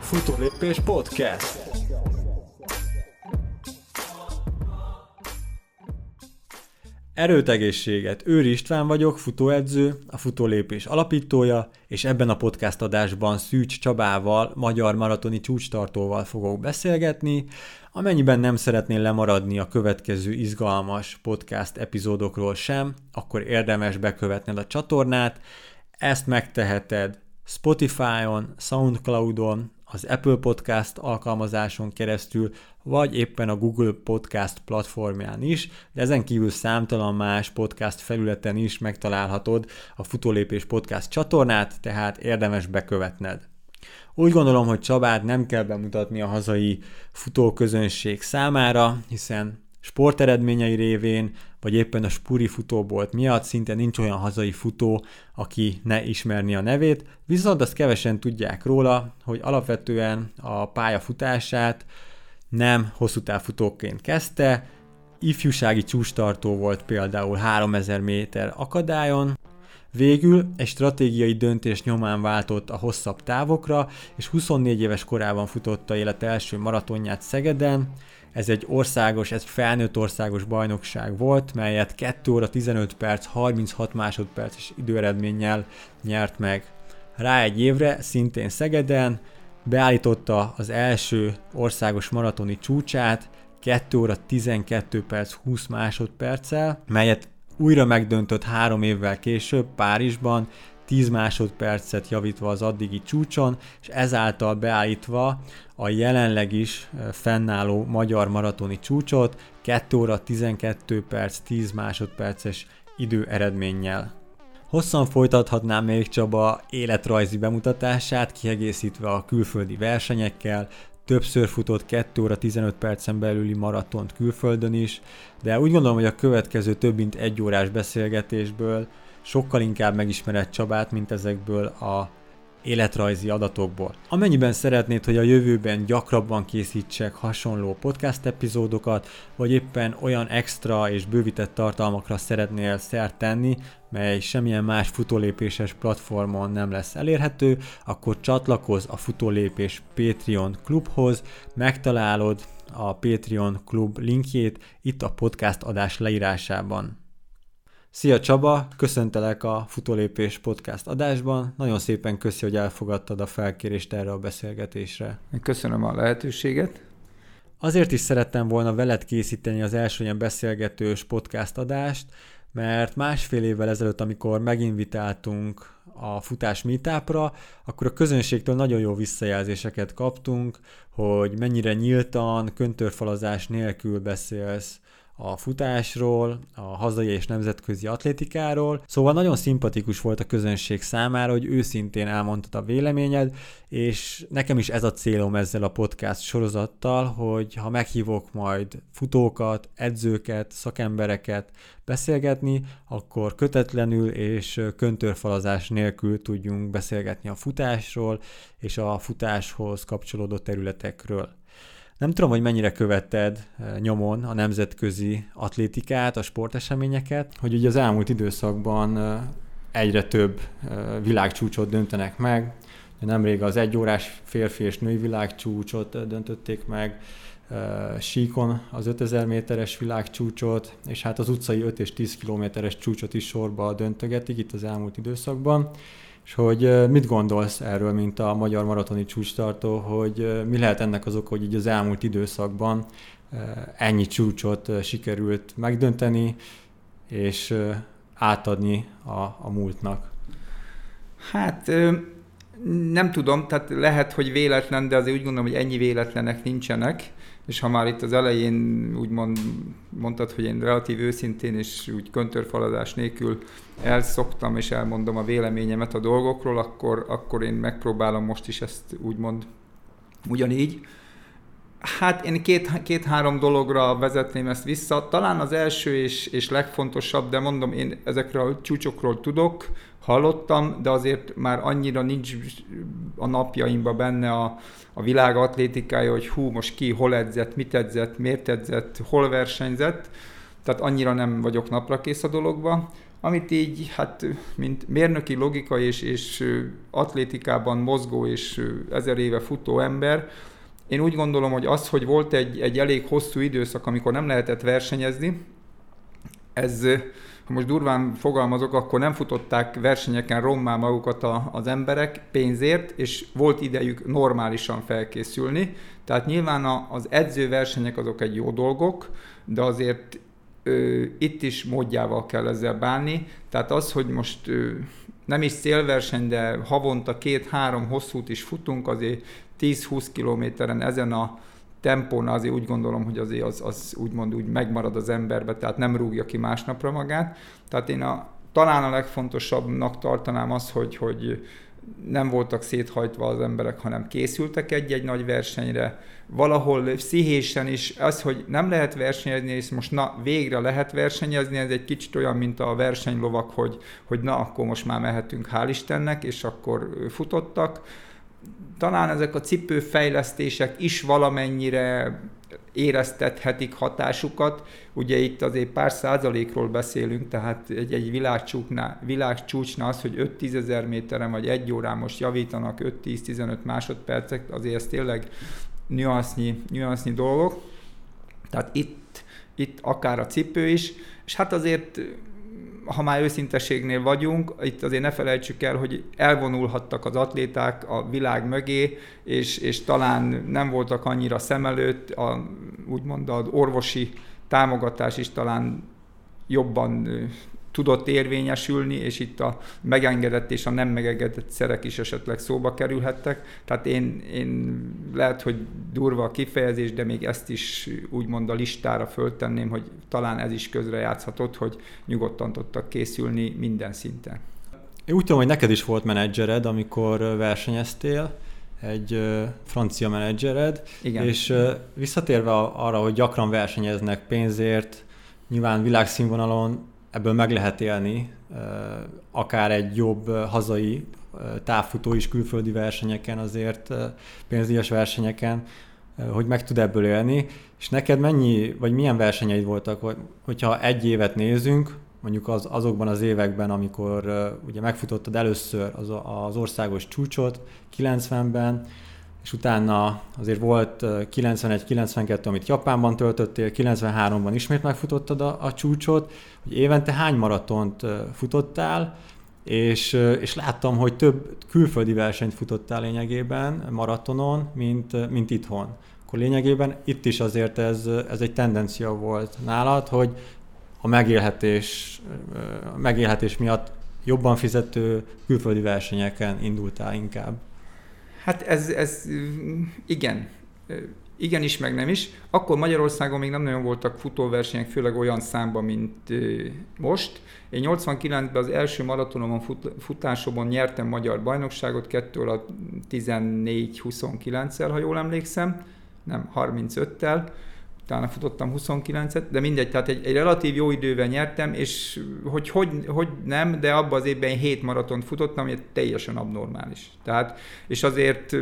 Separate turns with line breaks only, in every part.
Futólépés Podcast. Erőtegészséget, Őri István vagyok, futóedző, a futólépés alapítója, és ebben a podcast adásban Szűcs Csabával, magyar maratoni csúcstartóval fogok beszélgetni, amennyiben nem szeretnél lemaradni a következő izgalmas podcast epizódokról sem, akkor érdemes bekövetned a csatornát, ezt megteheted Spotify-on, Soundcloud-on, az Apple Podcast alkalmazáson keresztül, vagy éppen a Google Podcast platformján is, de ezen kívül számtalan más podcast felületen is megtalálhatod a Futólépés Podcast csatornát, tehát érdemes bekövetned. Úgy gondolom, hogy Csabát nem kell bemutatni a hazai futóközönség számára, hiszen sporteredményei révén, vagy éppen a Spuri futóbolt miatt szinte nincs olyan hazai futó, aki ne ismerni a nevét, viszont azt kevesen tudják róla, hogy alapvetően a pályafutását nem hosszú távfutóként kezdte, ifjúsági csústartó volt például 3000 méter akadályon, Végül egy stratégiai döntés nyomán váltott a hosszabb távokra, és 24 éves korában futotta élet első maratonját Szegeden, ez egy országos, ez felnőtt országos bajnokság volt, melyet 2 óra 15 perc, 36 másodperces időeredménnyel nyert meg. Rá egy évre, szintén Szegeden, beállította az első országos maratoni csúcsát, 2 óra 12 perc 20 másodperccel, melyet újra megdöntött három évvel később Párizsban, 10 másodpercet javítva az addigi csúcson, és ezáltal beállítva a jelenleg is fennálló magyar maratoni csúcsot 2 óra 12 perc 10 másodperces idő eredménnyel. Hosszan folytathatnám még Csaba életrajzi bemutatását, kiegészítve a külföldi versenyekkel, többször futott 2 óra 15 percen belüli maratont külföldön is, de úgy gondolom, hogy a következő több mint egy órás beszélgetésből sokkal inkább megismered Csabát, mint ezekből a életrajzi adatokból. Amennyiben szeretnéd, hogy a jövőben gyakrabban készítsek hasonló podcast epizódokat, vagy éppen olyan extra és bővített tartalmakra szeretnél szert tenni, mely semmilyen más futólépéses platformon nem lesz elérhető, akkor csatlakozz a Futólépés Patreon klubhoz, megtalálod a Patreon klub linkjét itt a podcast adás leírásában. Szia Csaba, köszöntelek a Futólépés podcast adásban. Nagyon szépen köszi, hogy elfogadtad a felkérést erre a beszélgetésre.
Köszönöm a lehetőséget.
Azért is szerettem volna veled készíteni az első ilyen beszélgetős podcast adást, mert másfél évvel ezelőtt, amikor meginvitáltunk a futás meetupra, akkor a közönségtől nagyon jó visszajelzéseket kaptunk, hogy mennyire nyíltan, köntörfalazás nélkül beszélsz a futásról, a hazai és nemzetközi atlétikáról, szóval nagyon szimpatikus volt a közönség számára, hogy őszintén elmondtad a véleményed, és nekem is ez a célom ezzel a podcast sorozattal, hogy ha meghívok majd futókat, edzőket, szakembereket beszélgetni, akkor kötetlenül és köntörfalazás nélkül tudjunk beszélgetni a futásról és a futáshoz kapcsolódó területekről. Nem tudom, hogy mennyire követted eh, nyomon a nemzetközi atlétikát, a sporteseményeket, hogy ugye az elmúlt időszakban eh, egyre több eh, világcsúcsot döntenek meg. Nemrég az egyórás férfi és női világcsúcsot döntötték meg, síkon az 5000 méteres világcsúcsot, és hát az utcai 5 és 10 kilométeres csúcsot is sorba döntögetik itt az elmúlt időszakban és hogy mit gondolsz erről, mint a magyar maratoni csúcstartó, hogy mi lehet ennek az oka, hogy így az elmúlt időszakban ennyi csúcsot sikerült megdönteni, és átadni a, a múltnak?
Hát nem tudom, tehát lehet, hogy véletlen, de azért úgy gondolom, hogy ennyi véletlenek nincsenek és ha már itt az elején úgy mond, mondtad, hogy én relatív őszintén és úgy köntörfaladás nélkül elszoktam és elmondom a véleményemet a dolgokról, akkor, akkor én megpróbálom most is ezt úgymond ugyanígy. Hát én két, két-három dologra vezetném ezt vissza. Talán az első és, és legfontosabb, de mondom, én ezekről a csúcsokról tudok, hallottam, de azért már annyira nincs a napjaimban benne a, a világ atlétikája, hogy hú, most ki hol edzett, mit edzett, miért edzett, hol versenyzett, tehát annyira nem vagyok napra kész a dologba. amit így, hát mint mérnöki logika és, és atlétikában mozgó és ezer éve futó ember, én úgy gondolom, hogy az, hogy volt egy, egy elég hosszú időszak, amikor nem lehetett versenyezni, ez, ha most durván fogalmazok, akkor nem futották versenyeken rommá magukat a, az emberek pénzért, és volt idejük normálisan felkészülni. Tehát nyilván a, az edzőversenyek azok egy jó dolgok, de azért ö, itt is módjával kell ezzel bánni. Tehát az, hogy most ö, nem is célverseny, de havonta két-három hosszút is futunk, azért 10-20 kilométeren ezen a tempón azért úgy gondolom, hogy azért az, az úgymond úgy megmarad az emberbe, tehát nem rúgja ki másnapra magát. Tehát én a, talán a legfontosabbnak tartanám az, hogy, hogy nem voltak széthajtva az emberek, hanem készültek egy-egy nagy versenyre. Valahol pszichésen is az, hogy nem lehet versenyezni, és most na, végre lehet versenyezni, ez egy kicsit olyan, mint a versenylovak, hogy, hogy na, akkor most már mehetünk, hál' Istennek, és akkor futottak talán ezek a cipőfejlesztések is valamennyire éreztethetik hatásukat. Ugye itt azért pár százalékról beszélünk, tehát egy, egy világcsúcsnál, világcsúcsnál az, hogy 5-10 ezer méteren vagy egy órán most javítanak 5-10-15 másodpercek, azért ez tényleg nüansznyi, nüansznyi dolgok. Tehát itt, itt akár a cipő is, és hát azért ha már őszinteségnél vagyunk, itt azért ne felejtsük el, hogy elvonulhattak az atléták a világ mögé, és, és talán nem voltak annyira szem előtt, a, úgymond az orvosi támogatás is talán jobban tudott érvényesülni, és itt a megengedett és a nem megengedett szerek is esetleg szóba kerülhettek. Tehát én, én lehet, hogy durva a kifejezés, de még ezt is úgymond a listára föltenném, hogy talán ez is közrejátszhatott, hogy nyugodtan tudtak készülni minden szinten.
Én úgy tudom, hogy neked is volt menedzsered, amikor versenyeztél, egy francia menedzsered, Igen. és visszatérve arra, hogy gyakran versenyeznek pénzért, nyilván világszínvonalon ebből meg lehet élni, akár egy jobb hazai távfutó is külföldi versenyeken azért, pénzdíjas versenyeken, hogy meg tud ebből élni, és neked mennyi, vagy milyen versenyeid voltak, hogyha egy évet nézünk, mondjuk az, azokban az években, amikor ugye megfutottad először az, az országos csúcsot 90-ben, és utána azért volt 91-92, amit Japánban töltöttél, 93-ban ismét megfutottad a, a csúcsot, hogy évente hány maratont futottál, és, és láttam, hogy több külföldi versenyt futottál lényegében maratonon, mint, mint itthon. Akkor lényegében itt is azért ez, ez egy tendencia volt nálad, hogy a megélhetés, a megélhetés miatt jobban fizető külföldi versenyeken indultál inkább.
Hát ez, ez igen, igen is, meg nem is. Akkor Magyarországon még nem nagyon voltak futóversenyek, főleg olyan számban, mint most. Én 89-ben az első maratonomon fut, futásomon nyertem magyar bajnokságot, 2 óra 14-29-el, ha jól emlékszem, nem, 35-tel utána futottam 29-et, de mindegy, tehát egy, egy relatív jó idővel nyertem, és hogy, hogy, hogy nem, de abban az évben 7 maratont futottam, ami teljesen abnormális. Tehát, és azért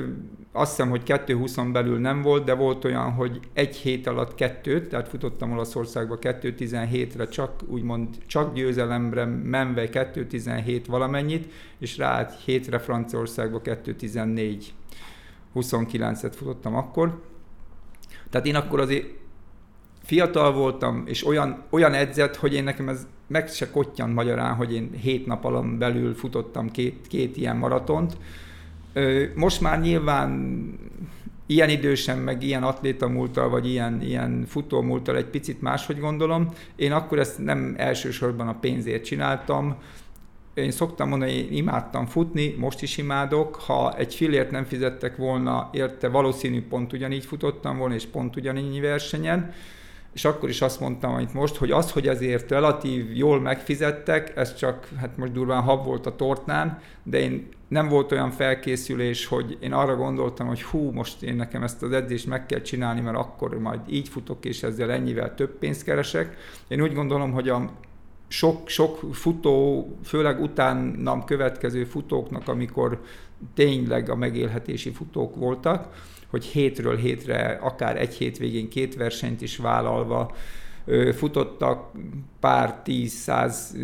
azt hiszem, hogy 2.20 belül nem volt, de volt olyan, hogy egy hét alatt kettőt, tehát futottam Olaszországba 2.17-re, csak úgymond csak győzelemre menve 2.17 valamennyit, és rá hétre Franciaországba 2.14 29-et futottam akkor. Tehát én akkor azért fiatal voltam, és olyan, olyan edzett, hogy én nekem ez meg se kottyan magyarán, hogy én hét nap alapon belül futottam két, két ilyen maratont. Most már nyilván ilyen idősen, meg ilyen atléta múltal, vagy ilyen, ilyen futó múltal egy picit máshogy gondolom. Én akkor ezt nem elsősorban a pénzért csináltam, én szoktam mondani, én imádtam futni, most is imádok, ha egy filért nem fizettek volna érte, valószínű pont ugyanígy futottam volna, és pont ugyanígy versenyen, és akkor is azt mondtam, amit most, hogy az, hogy ezért relatív jól megfizettek, ez csak, hát most durván hab volt a tortnán, de én nem volt olyan felkészülés, hogy én arra gondoltam, hogy hú, most én nekem ezt az edzést meg kell csinálni, mert akkor majd így futok, és ezzel ennyivel több pénzt keresek. Én úgy gondolom, hogy a sok, sok futó, főleg utánam következő futóknak, amikor tényleg a megélhetési futók voltak, hogy hétről hétre, akár egy hétvégén két versenyt is vállalva futottak pár tíz-száz,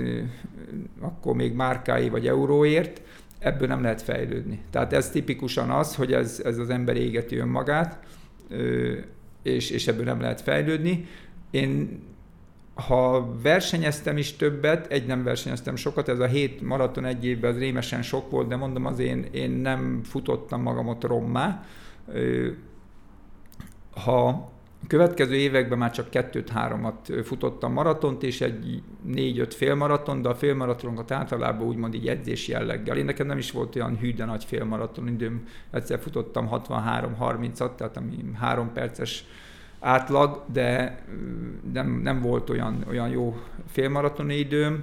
akkor még márkái vagy euróért, ebből nem lehet fejlődni. Tehát ez tipikusan az, hogy ez, ez az ember égeti önmagát, és, és ebből nem lehet fejlődni. Én ha versenyeztem is többet, egy nem versenyeztem sokat, ez a hét maraton egy évben az rémesen sok volt, de mondom az én, én nem futottam magamot rommá. Ha következő években már csak kettőt-háromat futottam maratont, és egy négy-öt félmaraton, de a félmaratonokat általában úgymond így edzés jelleggel. Én nekem nem is volt olyan hű, de nagy félmaraton időm. Egyszer futottam 63-30-at, tehát ami három perces átlag, de nem, nem volt olyan, olyan jó félmaratoni időm.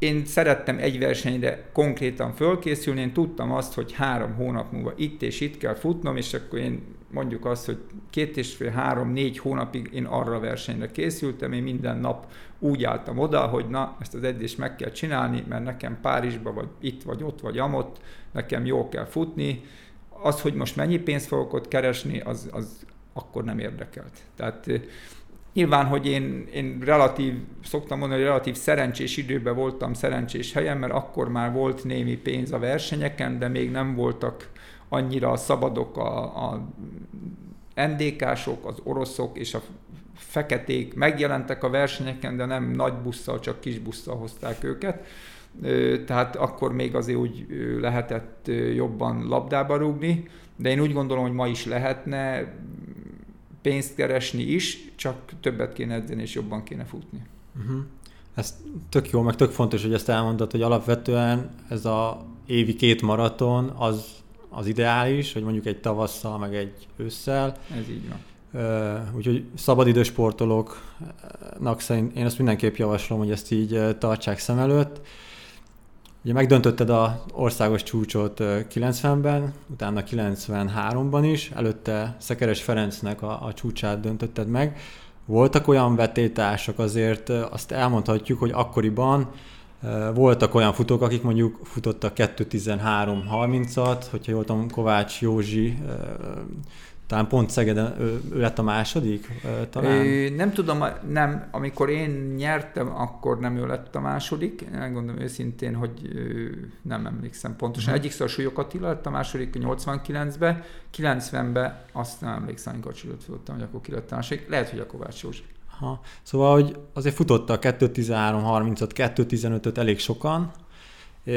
Én szerettem egy versenyre konkrétan fölkészülni, én tudtam azt, hogy három hónap múlva itt és itt kell futnom, és akkor én mondjuk azt, hogy két és fél, három, négy hónapig én arra a versenyre készültem, én minden nap úgy álltam oda, hogy na, ezt az edzést meg kell csinálni, mert nekem Párizsba, vagy itt, vagy ott, vagy amott, nekem jól kell futni. Az, hogy most mennyi pénzt fogok ott keresni, az, az akkor nem érdekelt. Tehát Nyilván, hogy én, én relatív, szoktam mondani, hogy relatív szerencsés időben voltam szerencsés helyen, mert akkor már volt némi pénz a versenyeken, de még nem voltak annyira szabadok a, a NDK-sok, az oroszok és a feketék megjelentek a versenyeken, de nem nagy busszal, csak kis busszal hozták őket. Tehát akkor még azért úgy lehetett jobban labdába rúgni, de én úgy gondolom, hogy ma is lehetne, pénzt keresni is, csak többet kéne edzeni és jobban kéne futni.
Uh-huh. Ez tök jó, meg tök fontos, hogy ezt elmondtad, hogy alapvetően ez a évi két maraton az, az ideális, hogy mondjuk egy tavasszal, meg egy ősszel.
Ez így van.
Uh, úgyhogy szabadidős sportolóknak szerint én azt mindenképp javaslom, hogy ezt így tartsák szem előtt. Ugye megdöntötted az országos csúcsot 90-ben, utána 93-ban is, előtte Szekeres Ferencnek a, a csúcsát döntötted meg. Voltak olyan vetétársak azért, azt elmondhatjuk, hogy akkoriban voltak olyan futók, akik mondjuk futottak 2.13.30-at, hogyha jól tudom, Kovács Józsi talán pont Szegeden ő, ő lett a második? Talán?
Ö, nem tudom, nem, amikor én nyertem, akkor nem ő lett a második. Én gondolom őszintén, hogy nem emlékszem pontosan. Uh-huh. Egyik Súlyok Attila lett a második 89-ben, 90-ben azt nem emlékszem, amikor csülött hogy akkor ki lett a második. Lehet, hogy a Kovács Józsi.
Ha. Szóval, hogy azért futotta a 2.13-30-at, 2.15-öt elég sokan.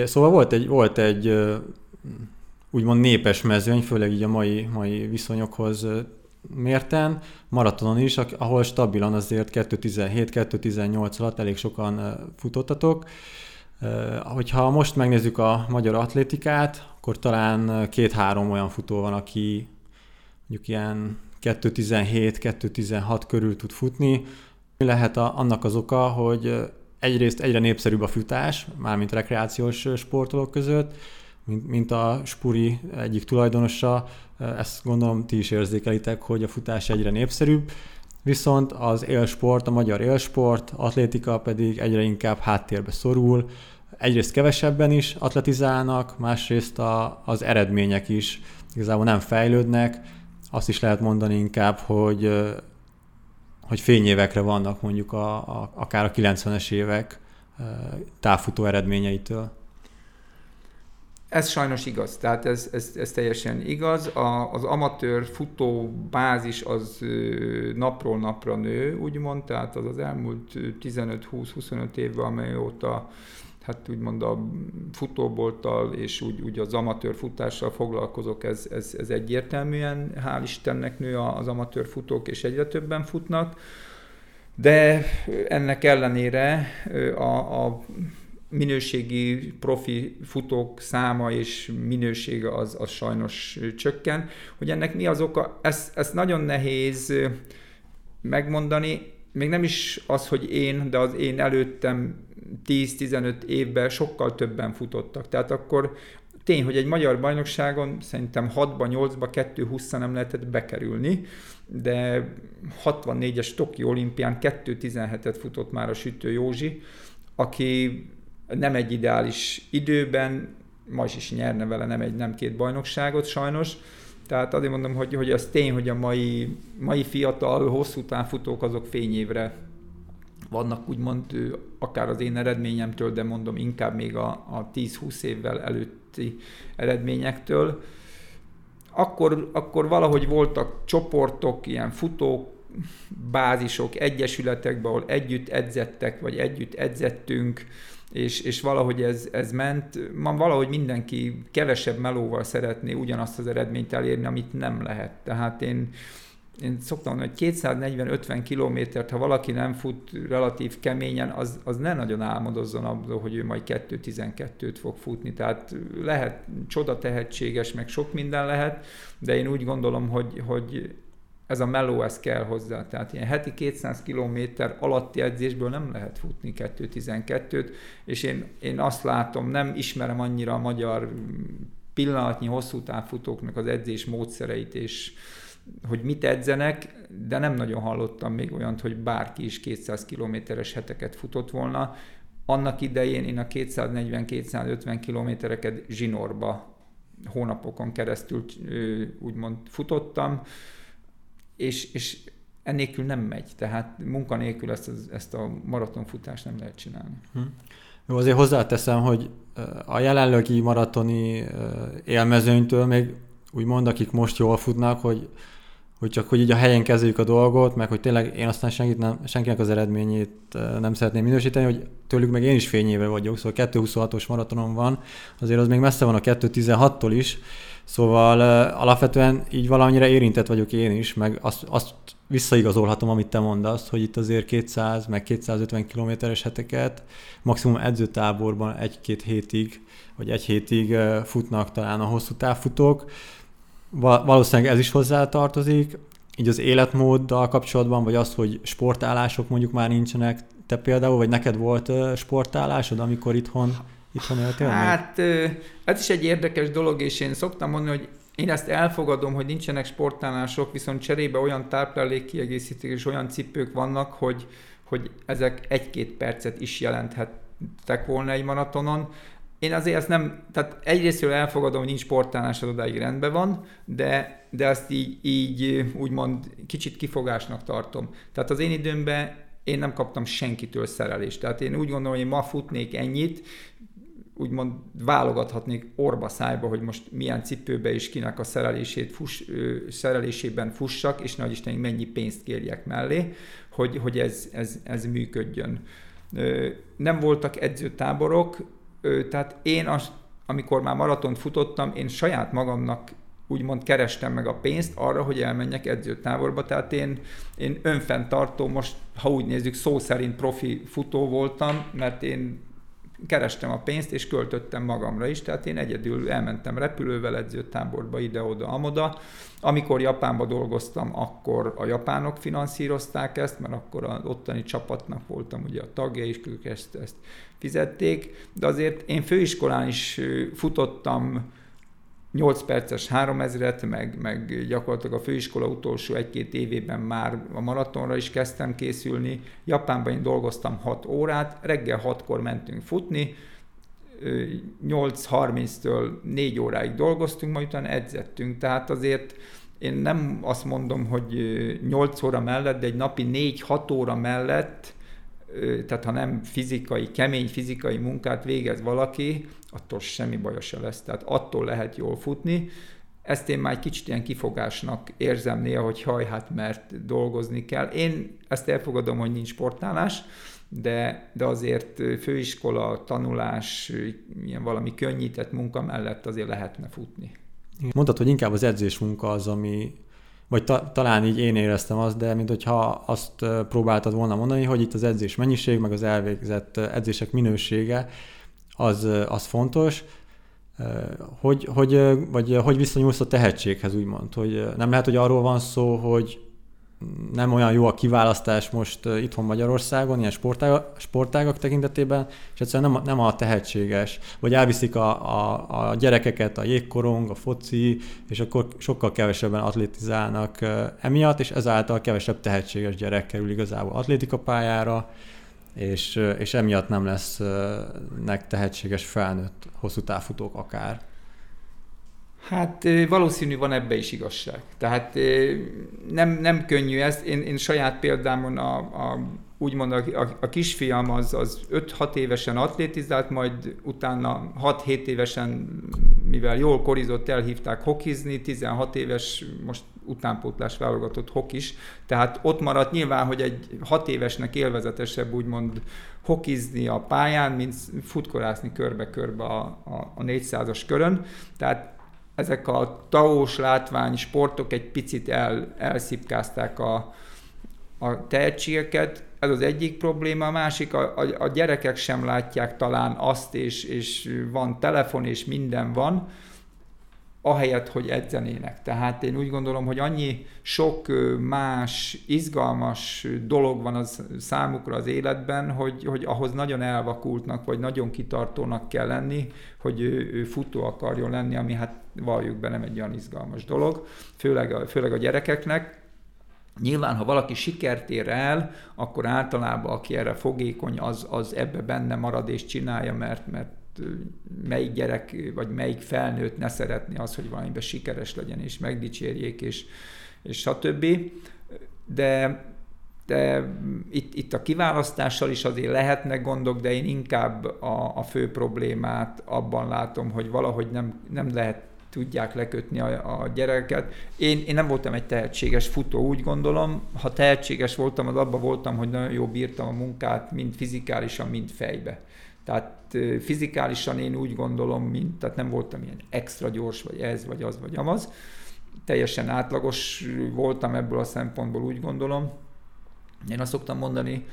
Szóval volt egy, volt egy úgymond népes mezőny, főleg így a mai, mai viszonyokhoz mérten, maratonon is, ahol stabilan azért 2.17-2.18 alatt elég sokan futottatok. Hogyha most megnézzük a magyar atlétikát, akkor talán két-három olyan futó van, aki mondjuk ilyen 2.17-2.16 körül tud futni. Mi lehet a, annak az oka, hogy egyrészt egyre népszerűbb a futás, mármint rekreációs sportolók között, mint, mint a Spuri egyik tulajdonosa, ezt gondolom ti is érzékelitek, hogy a futás egyre népszerűbb, viszont az élsport, a magyar élsport, atlétika pedig egyre inkább háttérbe szorul, egyrészt kevesebben is atletizálnak, másrészt a, az eredmények is igazából nem fejlődnek, azt is lehet mondani inkább, hogy, hogy fényévekre vannak mondjuk a, a, akár a 90-es évek távfutó eredményeitől.
Ez sajnos igaz, tehát ez, ez, ez teljesen igaz. A, az amatőr futó bázis az napról napra nő, úgymond, tehát az az elmúlt 15-20-25 évben, amely óta hát úgymond a futóbolttal és úgy, úgy az amatőr futással foglalkozok, ez, ez, ez egyértelműen, hál' Istennek nő az amatőr futók, és egyre többen futnak. De ennek ellenére a, a minőségi profi futók száma és minősége az, az sajnos csökken. Hogy ennek mi az oka, ezt, ezt nagyon nehéz megmondani, még nem is az, hogy én, de az én előttem 10-15 évben sokkal többen futottak. Tehát akkor tény, hogy egy magyar bajnokságon szerintem 6-ba, 8-ba, 2-20 nem lehetett bekerülni, de 64-es Tokió olimpián 2-17-et futott már a Sütő Józsi, aki nem egy ideális időben, ma is nyerne vele nem egy, nem két bajnokságot sajnos, Tehát azért mondom, hogy, hogy az tény, hogy a mai, mai fiatal, hosszú távfutók azok fényévre vannak úgymond akár az én eredményemtől, de mondom inkább még a, a 10-20 évvel előtti eredményektől. Akkor, akkor valahogy voltak csoportok, ilyen futók, bázisok, egyesületekben, ahol együtt edzettek, vagy együtt edzettünk, és, és valahogy ez, ez ment. Ma valahogy mindenki kevesebb melóval szeretné ugyanazt az eredményt elérni, amit nem lehet. Tehát én, én szoktam mondani, hogy 240-50 kilométert, ha valaki nem fut relatív keményen, az, az ne nagyon álmodozzon abból, hogy ő majd 2.12-t fog futni. Tehát lehet csoda tehetséges, meg sok minden lehet, de én úgy gondolom, hogy, hogy ez a meló, ez kell hozzá. Tehát ilyen heti 200 km alatti edzésből nem lehet futni 2.12-t, és én, én azt látom, nem ismerem annyira a magyar pillanatnyi hosszú távfutóknak az edzés módszereit, és hogy mit edzenek, de nem nagyon hallottam még olyant, hogy bárki is 200 kilométeres heteket futott volna. Annak idején én a 240-250 kilométereket zsinórba hónapokon keresztül úgymond futottam, és, és ennélkül nem megy, tehát munkanélkül ezt, ezt a maratonfutást nem lehet csinálni. Hm.
Jó, azért hozzáteszem, hogy a jelenlegi maratoni élmezőnytől még úgymond, akik most jól futnak, hogy, hogy csak hogy így a helyen kezeljük a dolgot, meg hogy tényleg én aztán senkit nem, senkinek az eredményét nem szeretném minősíteni, hogy tőlük meg én is fényéve vagyok, szóval 2.26-os maratonom van, azért az még messze van a 2.16-tól is, Szóval alapvetően így valamennyire érintett vagyok én is, meg azt, azt visszaigazolhatom, amit te mondasz, hogy itt azért 200 meg 250 kilométeres heteket maximum edzőtáborban egy-két hétig, vagy egy hétig futnak talán a hosszú távfutók. Val- valószínűleg ez is hozzá tartozik, így az életmóddal kapcsolatban, vagy az, hogy sportállások mondjuk már nincsenek, te például, vagy neked volt sportállásod, amikor itthon itthon éltél
Hát ez is egy érdekes dolog, és én szoktam mondani, hogy én ezt elfogadom, hogy nincsenek sportálások, viszont cserébe olyan táplálék kiegészítők és olyan cipők vannak, hogy, hogy ezek egy-két percet is jelenthettek volna egy maratonon. Én azért ezt nem, tehát egyrésztről elfogadom, hogy nincs sportálás, az odáig rendben van, de, de ezt így, így úgymond kicsit kifogásnak tartom. Tehát az én időmben én nem kaptam senkitől szerelést. Tehát én úgy gondolom, hogy ma futnék ennyit, úgymond válogathatnék orba szájba, hogy most milyen cipőbe és kinek a szerelését fuss, szerelésében fussak, és nagy Isten, mennyi pénzt kérjek mellé, hogy, hogy ez, ez, ez működjön. Nem voltak edzőtáborok, tehát én azt, amikor már maratont futottam, én saját magamnak úgymond kerestem meg a pénzt arra, hogy elmenjek edzőtáborba. Tehát én, én önfenntartó, most ha úgy nézzük, szó szerint profi futó voltam, mert én kerestem a pénzt, és költöttem magamra is, tehát én egyedül elmentem repülővel edzőtáborba ide-oda, amoda. Amikor Japánba dolgoztam, akkor a japánok finanszírozták ezt, mert akkor az ottani csapatnak voltam ugye a tagja, és ők ezt, ezt fizették, de azért én főiskolán is futottam 8 perces 3000-et, meg, meg gyakorlatilag a főiskola utolsó egy-két évében már a maratonra is kezdtem készülni. Japánban én dolgoztam 6 órát, reggel 6-kor mentünk futni, 8.30-től 4 óráig dolgoztunk, majd utána edzettünk, tehát azért én nem azt mondom, hogy 8 óra mellett, de egy napi 4-6 óra mellett tehát ha nem fizikai, kemény fizikai munkát végez valaki, attól semmi baja se lesz. Tehát attól lehet jól futni. Ezt én már egy kicsit ilyen kifogásnak érzem néha, hogy haj, hát mert dolgozni kell. Én ezt elfogadom, hogy nincs sportálás, de, de azért főiskola, tanulás, ilyen valami könnyített munka mellett azért lehetne futni.
Mondtad, hogy inkább az edzés munka az, ami, vagy ta, talán így én éreztem azt, de mint hogyha azt próbáltad volna mondani, hogy itt az edzés mennyiség, meg az elvégzett edzések minősége, az, az fontos, hogy, hogy, vagy hogy viszonyulsz a tehetséghez, úgymond, hogy nem lehet, hogy arról van szó, hogy nem olyan jó a kiválasztás most itthon Magyarországon, ilyen sportágak, sportágak tekintetében, és egyszerűen nem, nem a tehetséges, vagy elviszik a, a, a gyerekeket a jégkorong, a foci, és akkor sokkal kevesebben atlétizálnak emiatt, és ezáltal kevesebb tehetséges gyerek kerül igazából atlétikapályára, és, és emiatt nem lesznek tehetséges felnőtt hosszú távfutók akár.
Hát valószínű van ebbe is igazság. Tehát nem, nem könnyű ez. Én, én saját példámon a, a úgymond a, a, a kisfiam az, az 5-6 évesen atlétizált, majd utána 6-7 évesen, mivel jól korizott, elhívták hokizni, 16 éves, most utánpótlás válogatott hokis, tehát ott maradt nyilván, hogy egy 6 évesnek élvezetesebb úgymond hokizni a pályán, mint futkorászni körbe-körbe a, a, a 400-as körön, tehát ezek a taós látvány sportok egy picit el, elszipkázták a, a tehetségeket, ez az egyik probléma, a másik, a, a, a gyerekek sem látják talán azt, és, és van telefon, és minden van, ahelyett, hogy edzenének. Tehát én úgy gondolom, hogy annyi sok más izgalmas dolog van az számukra az életben, hogy, hogy ahhoz nagyon elvakultnak, vagy nagyon kitartónak kell lenni, hogy ő, ő futó akarjon lenni, ami hát valljuk be nem egy olyan izgalmas dolog, főleg a, főleg a gyerekeknek. Nyilván, ha valaki sikert ér el, akkor általában aki erre fogékony, az, az ebbe benne marad és csinálja, mert, mert melyik gyerek, vagy melyik felnőtt ne szeretné az, hogy valamiben sikeres legyen, és megdicsérjék, és, és stb. De, de itt, itt a kiválasztással is azért lehetnek gondok, de én inkább a, a fő problémát abban látom, hogy valahogy nem, nem lehet tudják lekötni a, a gyereket. Én, én nem voltam egy tehetséges futó, úgy gondolom. Ha tehetséges voltam, az abban voltam, hogy nagyon jó bírtam a munkát, mind fizikálisan, mind fejbe. Tehát fizikálisan én úgy gondolom, mint, tehát nem voltam ilyen extra gyors, vagy ez, vagy az, vagy amaz. Teljesen átlagos voltam ebből a szempontból, úgy gondolom. Én azt szoktam mondani,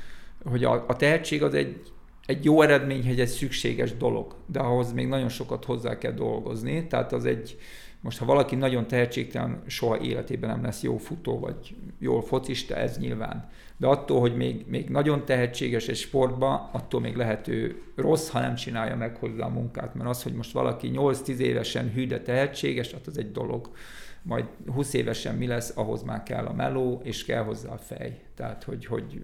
hogy a, a tehetség az egy, egy jó eredmény, hogy egy szükséges dolog, de ahhoz még nagyon sokat hozzá kell dolgozni. Tehát az egy, most ha valaki nagyon tehetségtelen, soha életében nem lesz jó futó, vagy jól focista, ez nyilván de attól, hogy még, még nagyon tehetséges egy sportba, attól még lehető rossz, ha nem csinálja meg hozzá a munkát. Mert az, hogy most valaki 8-10 évesen hű, de tehetséges, hát az egy dolog. Majd 20 évesen mi lesz, ahhoz már kell a meló, és kell hozzá a fej. Tehát, hogy, hogy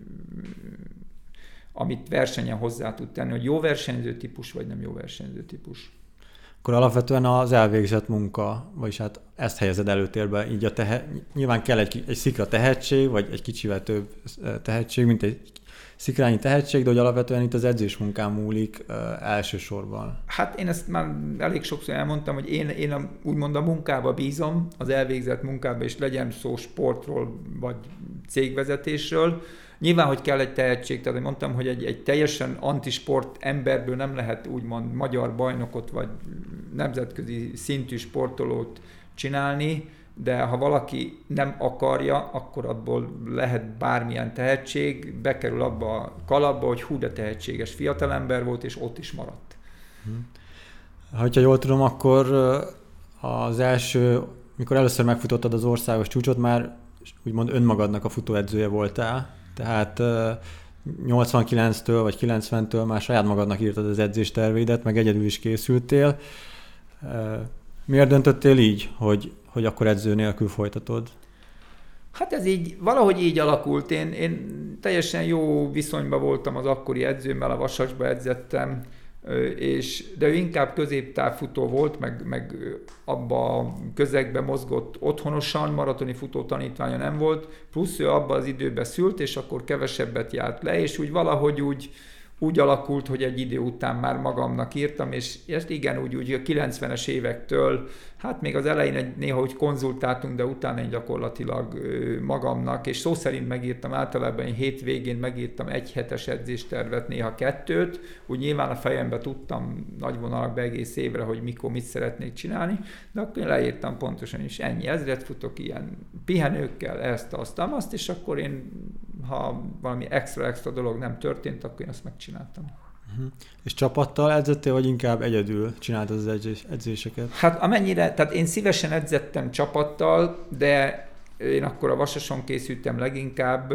amit versenyen hozzá tud tenni, hogy jó versenyző típus, vagy nem jó versenyző típus
akkor alapvetően az elvégzett munka, vagyis hát ezt helyezed előtérbe, így a tehe, nyilván kell egy, egy szikra tehetség, vagy egy kicsivel több tehetség, mint egy szikrányi tehetség, de hogy alapvetően itt az edzés munkám múlik uh, elsősorban.
Hát én ezt már elég sokszor elmondtam, hogy én, én a, úgymond a munkába bízom, az elvégzett munkába, és legyen szó sportról, vagy cégvezetésről, Nyilván, hogy kell egy tehetség, tehát mondtam, hogy egy, egy teljesen antisport emberből nem lehet úgymond magyar bajnokot vagy nemzetközi szintű sportolót csinálni, de ha valaki nem akarja, akkor abból lehet bármilyen tehetség, bekerül abba a kalapba, hogy hú, de tehetséges fiatalember volt, és ott is maradt.
Ha jól tudom, akkor az első, mikor először megfutottad az országos csúcsot, már úgymond önmagadnak a futóedzője voltál. Tehát 89-től vagy 90-től már saját magadnak írtad az edzéstervédet, meg egyedül is készültél. Miért döntöttél így, hogy, hogy akkor edző nélkül folytatod?
Hát ez így, valahogy így alakult. Én, én teljesen jó viszonyban voltam az akkori edzőmmel, a Vasasba edzettem, és, de ő inkább középtávfutó volt, meg, meg abba a közegbe mozgott otthonosan, maratoni futó tanítványa nem volt, plusz ő abba az időben szült, és akkor kevesebbet járt le, és úgy valahogy úgy, úgy alakult, hogy egy idő után már magamnak írtam, és ezt igen, úgy, úgy a 90-es évektől, hát még az elején egy, néha úgy konzultáltunk, de utána én gyakorlatilag magamnak, és szó szerint megírtam, általában én hétvégén megírtam egy hetes edzéstervet, néha kettőt, úgy nyilván a fejembe tudtam nagy vonalakba egész évre, hogy mikor mit szeretnék csinálni, de akkor én leírtam pontosan is ennyi ezret futok ilyen pihenőkkel, ezt, azt, azt, és akkor én ha valami extra-extra dolog nem történt, akkor én azt megcsináltam.
Uh-huh. És csapattal edzettél, vagy inkább egyedül csináltad az edzés, edzéseket?
Hát amennyire, tehát én szívesen edzettem csapattal, de én akkor a Vasason készültem leginkább,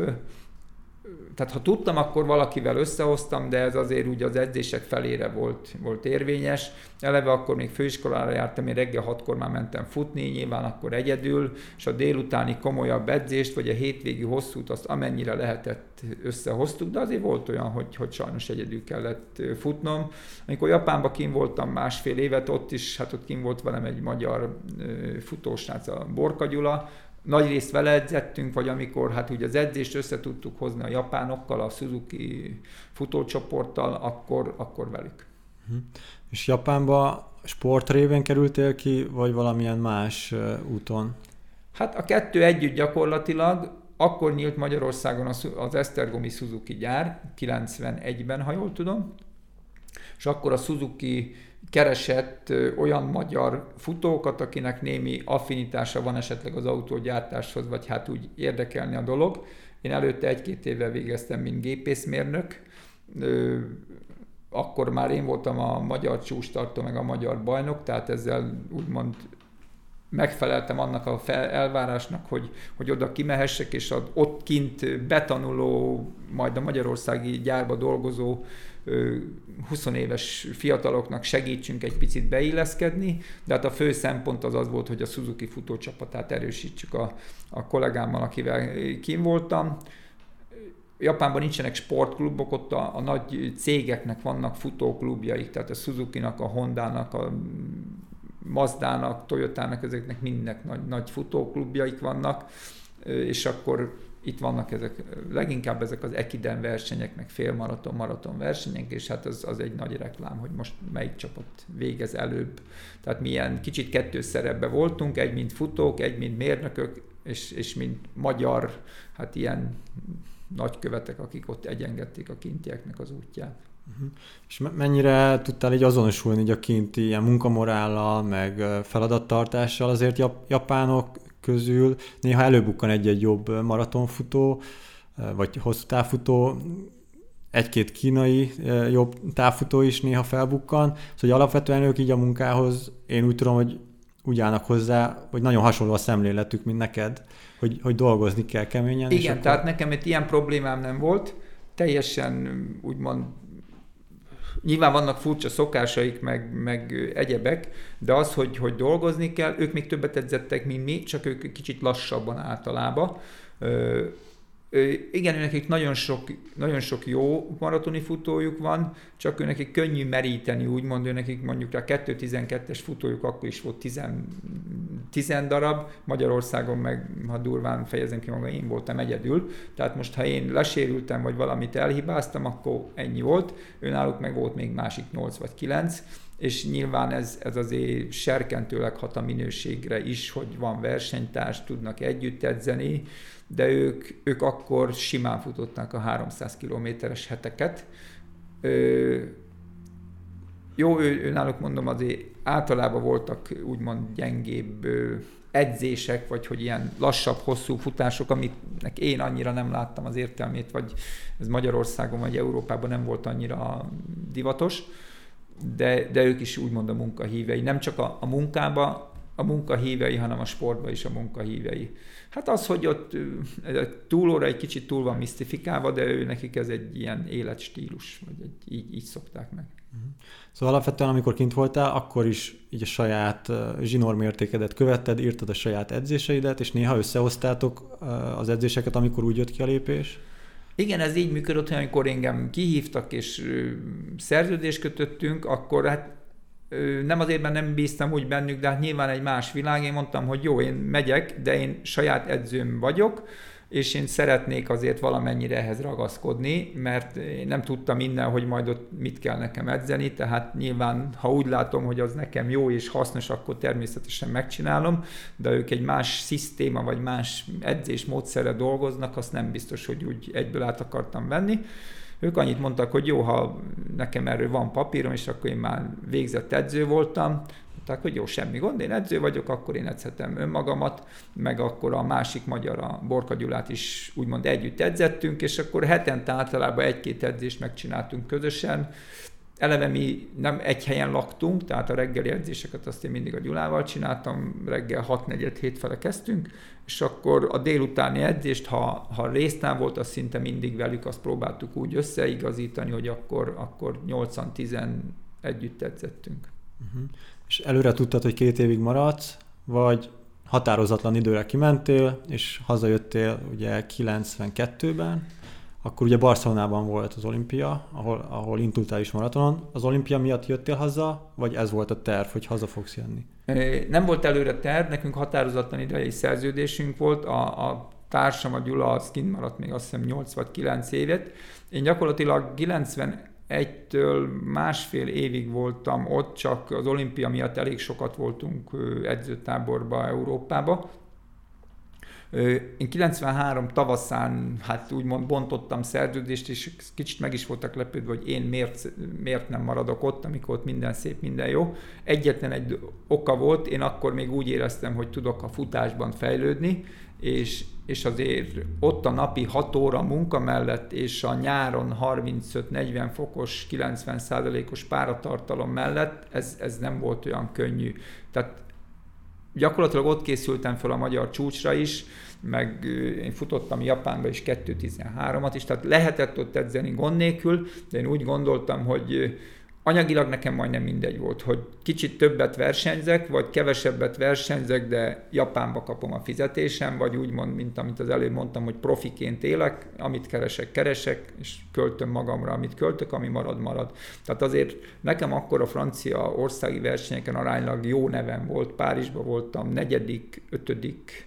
tehát ha tudtam, akkor valakivel összehoztam, de ez azért úgy az edzések felére volt, volt érvényes. Eleve akkor még főiskolára jártam, én reggel hatkor már mentem futni, nyilván akkor egyedül, és a délutáni komolyabb edzést, vagy a hétvégi hosszút, azt amennyire lehetett összehoztuk, de azért volt olyan, hogy, hogy sajnos egyedül kellett futnom. Amikor Japánban kim voltam másfél évet, ott is, hát ott kim volt velem egy magyar futósrác, a Borka Gyula, nagy részt vele edzettünk, vagy amikor hát ugye az edzést össze tudtuk hozni a japánokkal, a Suzuki futócsoporttal, akkor, akkor velük.
Uh-huh. És Japánba sport révén kerültél ki, vagy valamilyen más úton?
Hát a kettő együtt gyakorlatilag, akkor nyílt Magyarországon az Esztergomi Suzuki gyár, 91-ben, ha jól tudom, és akkor a Suzuki keresett olyan magyar futókat, akinek némi affinitása van esetleg az autógyártáshoz, vagy hát úgy érdekelni a dolog. Én előtte egy-két évvel végeztem, mint gépészmérnök, akkor már én voltam a magyar csústartó, meg a magyar bajnok, tehát ezzel úgymond megfeleltem annak a fel, elvárásnak, hogy, hogy oda kimehessek, és ott kint betanuló, majd a magyarországi gyárba dolgozó 20 éves fiataloknak segítsünk egy picit beilleszkedni, de hát a fő szempont az az volt, hogy a Suzuki futócsapatát erősítsük a, a kollégámmal, akivel kim voltam. Japánban nincsenek sportklubok, ott a, a nagy cégeknek vannak futóklubjaik, tehát a Suzuki-nak, a Honda-nak, a Mazdának, Toyotának, ezeknek mindnek nagy, nagy futóklubjaik vannak, és akkor itt vannak ezek, leginkább ezek az ekiden versenyek, meg félmaraton, maraton versenyek, és hát az, az egy nagy reklám, hogy most melyik csapat végez előbb. Tehát milyen kicsit kettőszerebbe voltunk, egy mint futók, egy mint mérnökök, és, és mint magyar, hát ilyen nagykövetek, akik ott egyengették a kintieknek az útját.
Uh-huh. És mennyire tudtál így azonosulni így a kinti ilyen munkamorállal, meg feladattartással? Azért japánok közül néha előbukkan egy-egy jobb maratonfutó, vagy hosszú távfutó, egy-két kínai jobb távfutó is néha felbukkan, szóval hogy alapvetően ők így a munkához, én úgy tudom, hogy úgy állnak hozzá, hogy nagyon hasonló a szemléletük, mint neked, hogy, hogy dolgozni kell keményen.
Igen, akkor... tehát nekem itt ilyen problémám nem volt, teljesen úgymond Nyilván vannak furcsa szokásaik, meg, meg egyebek, de az, hogy, hogy dolgozni kell, ők még többet edzettek, mint mi, csak ők kicsit lassabban általában. Igen, nekik nagyon sok, nagyon sok jó maratoni futójuk van, csak ő nekik könnyű meríteni, úgymond, ő nekik mondjuk a 2.12-es futójuk akkor is volt 10, 10 darab, Magyarországon meg, ha durván fejezem ki magam, én voltam egyedül, tehát most ha én lesérültem, vagy valamit elhibáztam, akkor ennyi volt, náluk meg volt még másik 8 vagy 9, és nyilván ez, ez azért serkentőleg hat a minőségre is, hogy van versenytárs, tudnak együtt edzeni, de ők, ők akkor simán futották a 300 kilométeres heteket. Ö, jó, ő, ő náluk mondom azért általában voltak úgymond gyengébb ö, edzések, vagy hogy ilyen lassabb, hosszú futások, amiknek én annyira nem láttam az értelmét, vagy ez Magyarországon vagy Európában nem volt annyira divatos, de, de ők is úgymond a munkahívei. Nem csak a, a munkába a munkahívei, hanem a sportba is a munkahívei. Hát az, hogy ott túlóra egy kicsit túl van misztifikálva, de ő nekik ez egy ilyen életstílus, vagy egy, így, így szokták meg. Mhm.
Szóval alapvetően, amikor kint voltál, akkor is így a saját zsinórmértékedet követted, írtad a saját edzéseidet, és néha összehoztátok az edzéseket, amikor úgy jött ki a lépés?
Igen, ez így működött, hogy amikor engem kihívtak és szerződést kötöttünk, akkor hát nem azért, mert nem bíztam úgy bennük, de hát nyilván egy más világ. Én mondtam, hogy jó, én megyek, de én saját edzőm vagyok, és én szeretnék azért valamennyire ehhez ragaszkodni, mert én nem tudtam innen, hogy majd ott mit kell nekem edzeni, tehát nyilván, ha úgy látom, hogy az nekem jó és hasznos, akkor természetesen megcsinálom, de ők egy más szisztéma vagy más edzésmódszerre dolgoznak, azt nem biztos, hogy úgy egyből át akartam venni. Ők annyit mondtak, hogy jó, ha nekem erről van papírom, és akkor én már végzett edző voltam, mondták, hogy jó, semmi gond, én edző vagyok, akkor én edzhetem önmagamat, meg akkor a másik magyar, a Borka Gyulát is úgymond együtt edzettünk, és akkor hetente általában egy-két edzést megcsináltunk közösen, eleve mi nem egy helyen laktunk, tehát a reggeli edzéseket azt én mindig a Gyulával csináltam, reggel 6-4 hét fele kezdtünk, és akkor a délutáni edzést, ha, ha résztán volt, az szinte mindig velük, azt próbáltuk úgy összeigazítani, hogy akkor, akkor 8-10 együtt edzettünk.
Uh-huh. És előre tudtad, hogy két évig maradsz, vagy határozatlan időre kimentél, és hazajöttél ugye 92-ben, akkor ugye Barcelonában volt az olimpia, ahol, ahol indultál is maratonon. Az olimpia miatt jöttél haza, vagy ez volt a terv, hogy haza fogsz jönni?
Nem volt előre terv, nekünk határozatlan idei szerződésünk volt, a, a társam, a Gyula, az kint maradt még azt hiszem 8 vagy 9 évet. Én gyakorlatilag 91-től másfél évig voltam ott, csak az olimpia miatt elég sokat voltunk edzőtáborba Európába, én 93 tavaszán, hát úgymond bontottam szerződést, és kicsit meg is voltak lepődve, hogy én miért, miért nem maradok ott, amikor ott minden szép, minden jó. Egyetlen egy oka volt, én akkor még úgy éreztem, hogy tudok a futásban fejlődni, és, és azért ott a napi 6 óra munka mellett, és a nyáron 35-40 fokos, 90 os páratartalom mellett, ez, ez nem volt olyan könnyű. Tehát gyakorlatilag ott készültem fel a magyar csúcsra is, meg én futottam Japánba is 2.13-at is, tehát lehetett ott edzeni gond nélkül, de én úgy gondoltam, hogy anyagilag nekem majdnem mindegy volt, hogy kicsit többet versenyzek, vagy kevesebbet versenyzek, de Japánba kapom a fizetésem, vagy úgymond, mint amit az előbb mondtam, hogy profiként élek, amit keresek, keresek, és költöm magamra, amit költök, ami marad, marad. Tehát azért nekem akkor a francia országi versenyeken aránylag jó nevem volt, Párizsba voltam, negyedik, ötödik,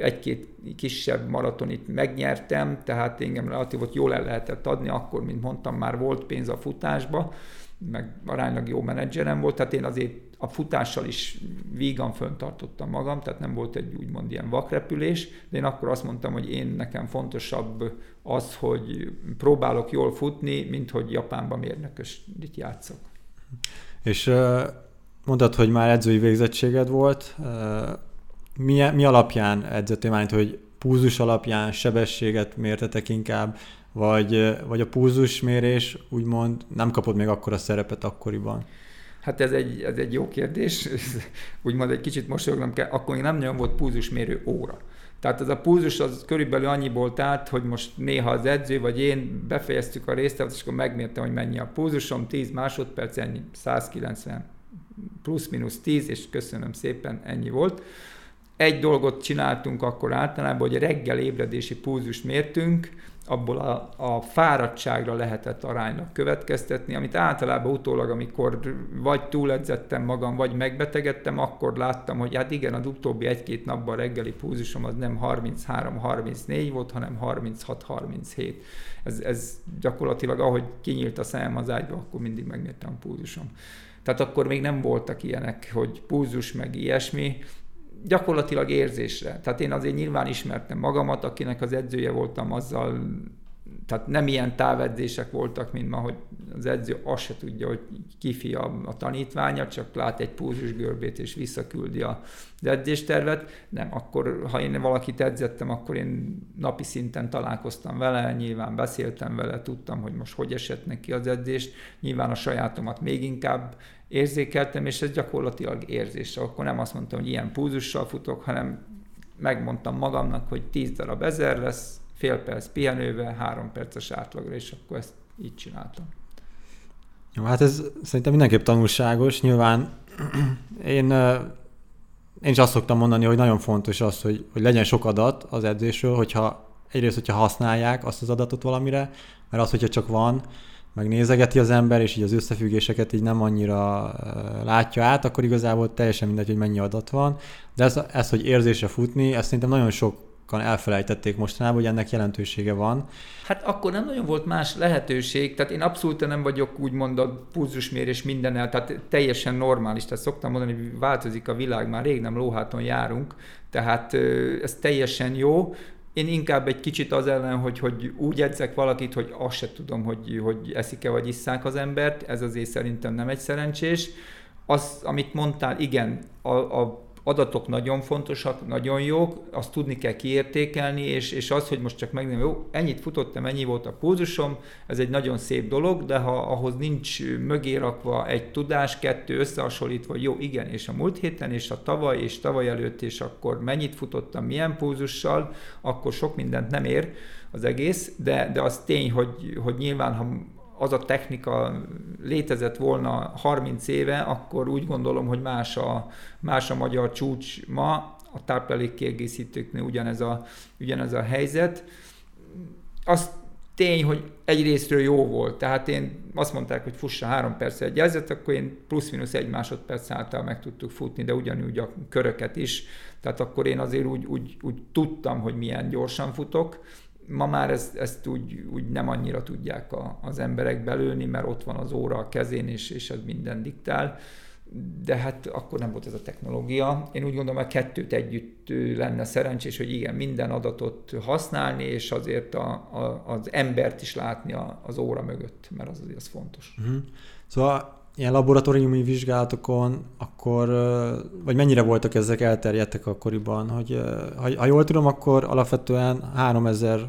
egy-két kisebb maratonit megnyertem, tehát engem relatív jól el lehetett adni, akkor, mint mondtam, már volt pénz a futásba, meg aránylag jó menedzserem volt, tehát én azért a futással is vígan föntartottam magam, tehát nem volt egy úgymond ilyen vakrepülés, de én akkor azt mondtam, hogy én nekem fontosabb az, hogy próbálok jól futni, mint hogy Japánban mérnökösít játszok.
És mondtad, hogy már edzői végzettséged volt, mi, mi alapján edzettél már, hogy púzus alapján sebességet mértetek inkább, vagy, vagy a púzusmérés úgymond nem kapod még akkor a szerepet akkoriban?
Hát ez egy, ez egy jó kérdés, úgymond egy kicsit mosolyognom kell, akkor még nem nagyon volt púzusmérő óra. Tehát ez a púzus az körülbelül annyiból állt, hogy most néha az edző vagy én befejeztük a részt, és akkor megmértem, hogy mennyi a púzusom, 10 másodperc, ennyi, 190 plusz-minusz 10, és köszönöm szépen, ennyi volt. Egy dolgot csináltunk akkor általában, hogy reggel ébredési púzust mértünk, abból a, a fáradtságra lehetett aránynak következtetni, amit általában utólag, amikor vagy túledzettem magam, vagy megbetegedtem, akkor láttam, hogy hát igen, az utóbbi egy-két napban reggeli púzusom az nem 33-34 volt, hanem 36-37. Ez, ez gyakorlatilag, ahogy kinyílt a szemem az ágyba, akkor mindig megmértem a púzusom. Tehát akkor még nem voltak ilyenek, hogy púzus meg ilyesmi, gyakorlatilag érzésre. Tehát én azért nyilván ismertem magamat, akinek az edzője voltam azzal, tehát nem ilyen távedzések voltak, mint ma, hogy az edző azt se tudja, hogy kifi a, a tanítványa, csak lát egy púzus görbét és visszaküldi az edzéstervet. Nem, akkor ha én valakit edzettem, akkor én napi szinten találkoztam vele, nyilván beszéltem vele, tudtam, hogy most hogy esett neki az edzést, nyilván a sajátomat még inkább érzékeltem, és ez gyakorlatilag érzés. Akkor nem azt mondtam, hogy ilyen púzussal futok, hanem megmondtam magamnak, hogy 10 darab ezer lesz, fél perc pihenővel, három perces átlagra, és akkor ezt így csináltam.
Jó, hát ez szerintem mindenképp tanulságos. Nyilván én, én is azt szoktam mondani, hogy nagyon fontos az, hogy, hogy legyen sok adat az edzésről, hogyha egyrészt, hogyha használják azt az adatot valamire, mert az, hogyha csak van, megnézegeti az ember, és így az összefüggéseket így nem annyira látja át, akkor igazából teljesen mindegy, hogy mennyi adat van. De ez, ez hogy érzésre futni, ezt szerintem nagyon sok elfelejtették mostanában, hogy ennek jelentősége van.
Hát akkor nem nagyon volt más lehetőség, tehát én abszolút nem vagyok úgymond a pulzusmérés mindennel, tehát teljesen normális, tehát szoktam mondani, hogy változik a világ, már rég nem lóháton járunk, tehát ez teljesen jó, én inkább egy kicsit az ellen, hogy, hogy úgy edzek valakit, hogy azt se tudom, hogy, hogy eszik-e vagy isszák az embert, ez azért szerintem nem egy szerencsés. Az, amit mondtál, igen, a, a, adatok nagyon fontosak, nagyon jók, azt tudni kell kiértékelni, és, és az, hogy most csak megnézem, jó, ennyit futottam, ennyi volt a pulzusom, ez egy nagyon szép dolog, de ha ahhoz nincs mögé rakva egy tudás, kettő összehasonlítva, jó, igen, és a múlt héten, és a tavaly, és tavaly előtt, és akkor mennyit futottam, milyen pulzussal, akkor sok mindent nem ér az egész, de, de az tény, hogy, hogy nyilván, ha az a technika létezett volna 30 éve, akkor úgy gondolom, hogy más a, más a magyar csúcs ma, a táplálék kiegészítőknél ugyanez a, ugyanez a helyzet. Az tény, hogy egyrésztről jó volt, tehát én azt mondták, hogy fussa három perc egy jelzet, akkor én plusz-minusz egy másodperc által meg tudtuk futni, de ugyanúgy a köröket is, tehát akkor én azért úgy, úgy, úgy tudtam, hogy milyen gyorsan futok, ma már ezt, ezt úgy, úgy nem annyira tudják a, az emberek belőni, mert ott van az óra a kezén, és, és ez minden diktál. De hát akkor nem volt ez a technológia. Én úgy gondolom, hogy kettőt együtt lenne szerencsés, hogy igen, minden adatot használni, és azért a, a, az embert is látni a, az óra mögött, mert az az fontos. Uh-huh.
Szóval ilyen laboratóriumi vizsgálatokon, akkor, vagy mennyire voltak ezek elterjedtek akkoriban, hogy ha, ha jól tudom, akkor alapvetően 3000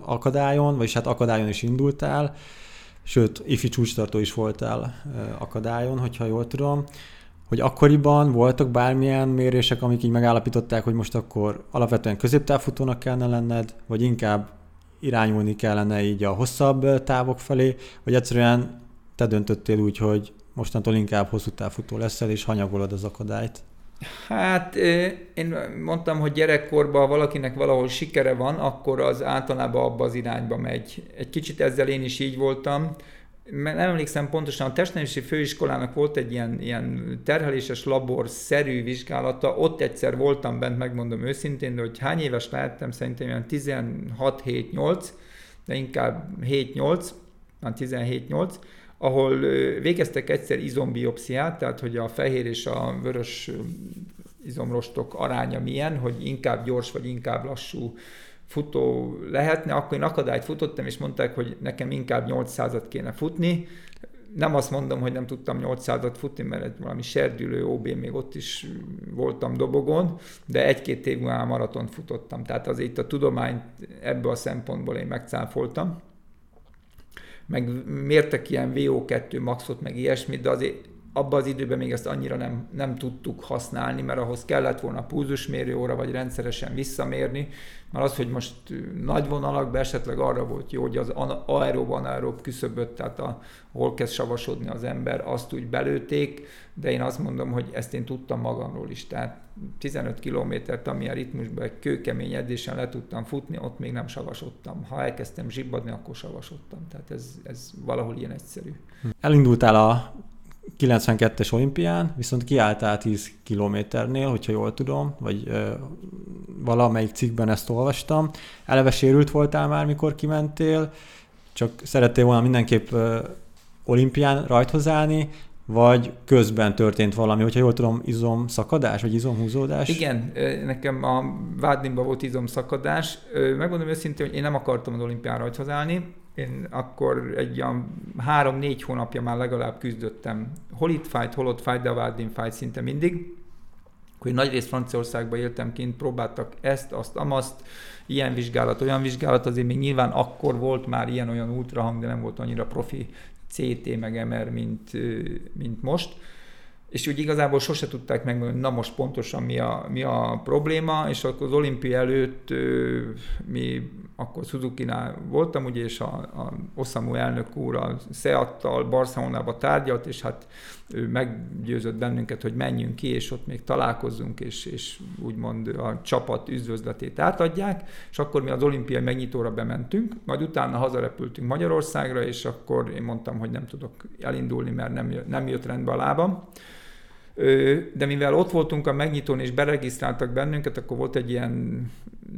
akadályon, vagyis hát akadályon is indultál, sőt, ifi csúcstartó is voltál akadályon, hogyha jól tudom, hogy akkoriban voltak bármilyen mérések, amik így megállapították, hogy most akkor alapvetően középtávfutónak kellene lenned, vagy inkább irányulni kellene így a hosszabb távok felé, vagy egyszerűen te döntöttél úgy, hogy mostantól inkább hosszú távfutó leszel, és hanyagolod az akadályt?
Hát én mondtam, hogy gyerekkorban valakinek valahol sikere van, akkor az általában abba az irányba megy. Egy kicsit ezzel én is így voltam, mert nem emlékszem pontosan, a testnevelési főiskolának volt egy ilyen, ilyen terheléses labor-szerű vizsgálata, ott egyszer voltam bent, megmondom őszintén, de hogy hány éves lehettem, szerintem ilyen 16-7-8, de inkább 7-8, 17-8, ahol végeztek egyszer izombiopsziát, tehát hogy a fehér és a vörös izomrostok aránya milyen, hogy inkább gyors vagy inkább lassú futó lehetne, akkor én akadályt futottam, és mondták, hogy nekem inkább 800-at kéne futni. Nem azt mondom, hogy nem tudtam 800-at futni, mert valami serdülő OB még ott is voltam dobogon, de egy-két év múlva maratont futottam. Tehát azért itt a tudományt ebből a szempontból én megcáfoltam meg mértek ilyen VO2 maxot, meg ilyesmit, de azért abban az időben még ezt annyira nem, nem tudtuk használni, mert ahhoz kellett volna pulzusmérő óra, vagy rendszeresen visszamérni, mert az, hogy most nagy vonalakban esetleg arra volt jó, hogy az aerob anaerob küszöböt, tehát a, hol kezd savasodni az ember, azt úgy belőték, de én azt mondom, hogy ezt én tudtam magamról is, tehát 15 kilométert, amilyen ritmusban egy kőkemény edzésen le tudtam futni, ott még nem savasodtam. Ha elkezdtem zsibbadni, akkor savasodtam. Tehát ez, ez valahol ilyen egyszerű.
Elindultál a 92-es olimpián, viszont kiálltál 10 kilométernél, hogyha jól tudom, vagy ö, valamelyik cikkben ezt olvastam. Eleve sérült voltál már, mikor kimentél, csak szerettél volna mindenképp ö, olimpián rajthoz állni, vagy közben történt valami, hogyha jól tudom, izom szakadás, vagy izom húzódás?
Igen, nekem a Vádlimban volt izom szakadás. Megmondom őszintén, hogy én nem akartam az olimpián rajthoz állni. Én akkor egy olyan három-négy hónapja már legalább küzdöttem. Hol itt fájt, hol ott fájt, de a Vádlim fájt szinte mindig. Hogy nagyrészt Franciaországban éltem kint, próbáltak ezt, azt, amazt, ilyen vizsgálat, olyan vizsgálat, azért még nyilván akkor volt már ilyen-olyan ultrahang, de nem volt annyira profi CT meg MR, mint, mint most. És úgy igazából sose tudták megmondani, na most pontosan mi a, mi a probléma, és akkor az olimpia előtt mi akkor Suzuki-nál voltam, ugye, és a, a Osamu elnök úr a Seattal Barcelonába tárgyalt, és hát ő meggyőzött bennünket, hogy menjünk ki, és ott még találkozzunk, és, és úgymond a csapat üdvözletét átadják, és akkor mi az olimpiai megnyitóra bementünk, majd utána hazarepültünk Magyarországra, és akkor én mondtam, hogy nem tudok elindulni, mert nem, nem jött rendbe a lábam. De mivel ott voltunk a megnyitón és beregisztráltak bennünket, akkor volt egy ilyen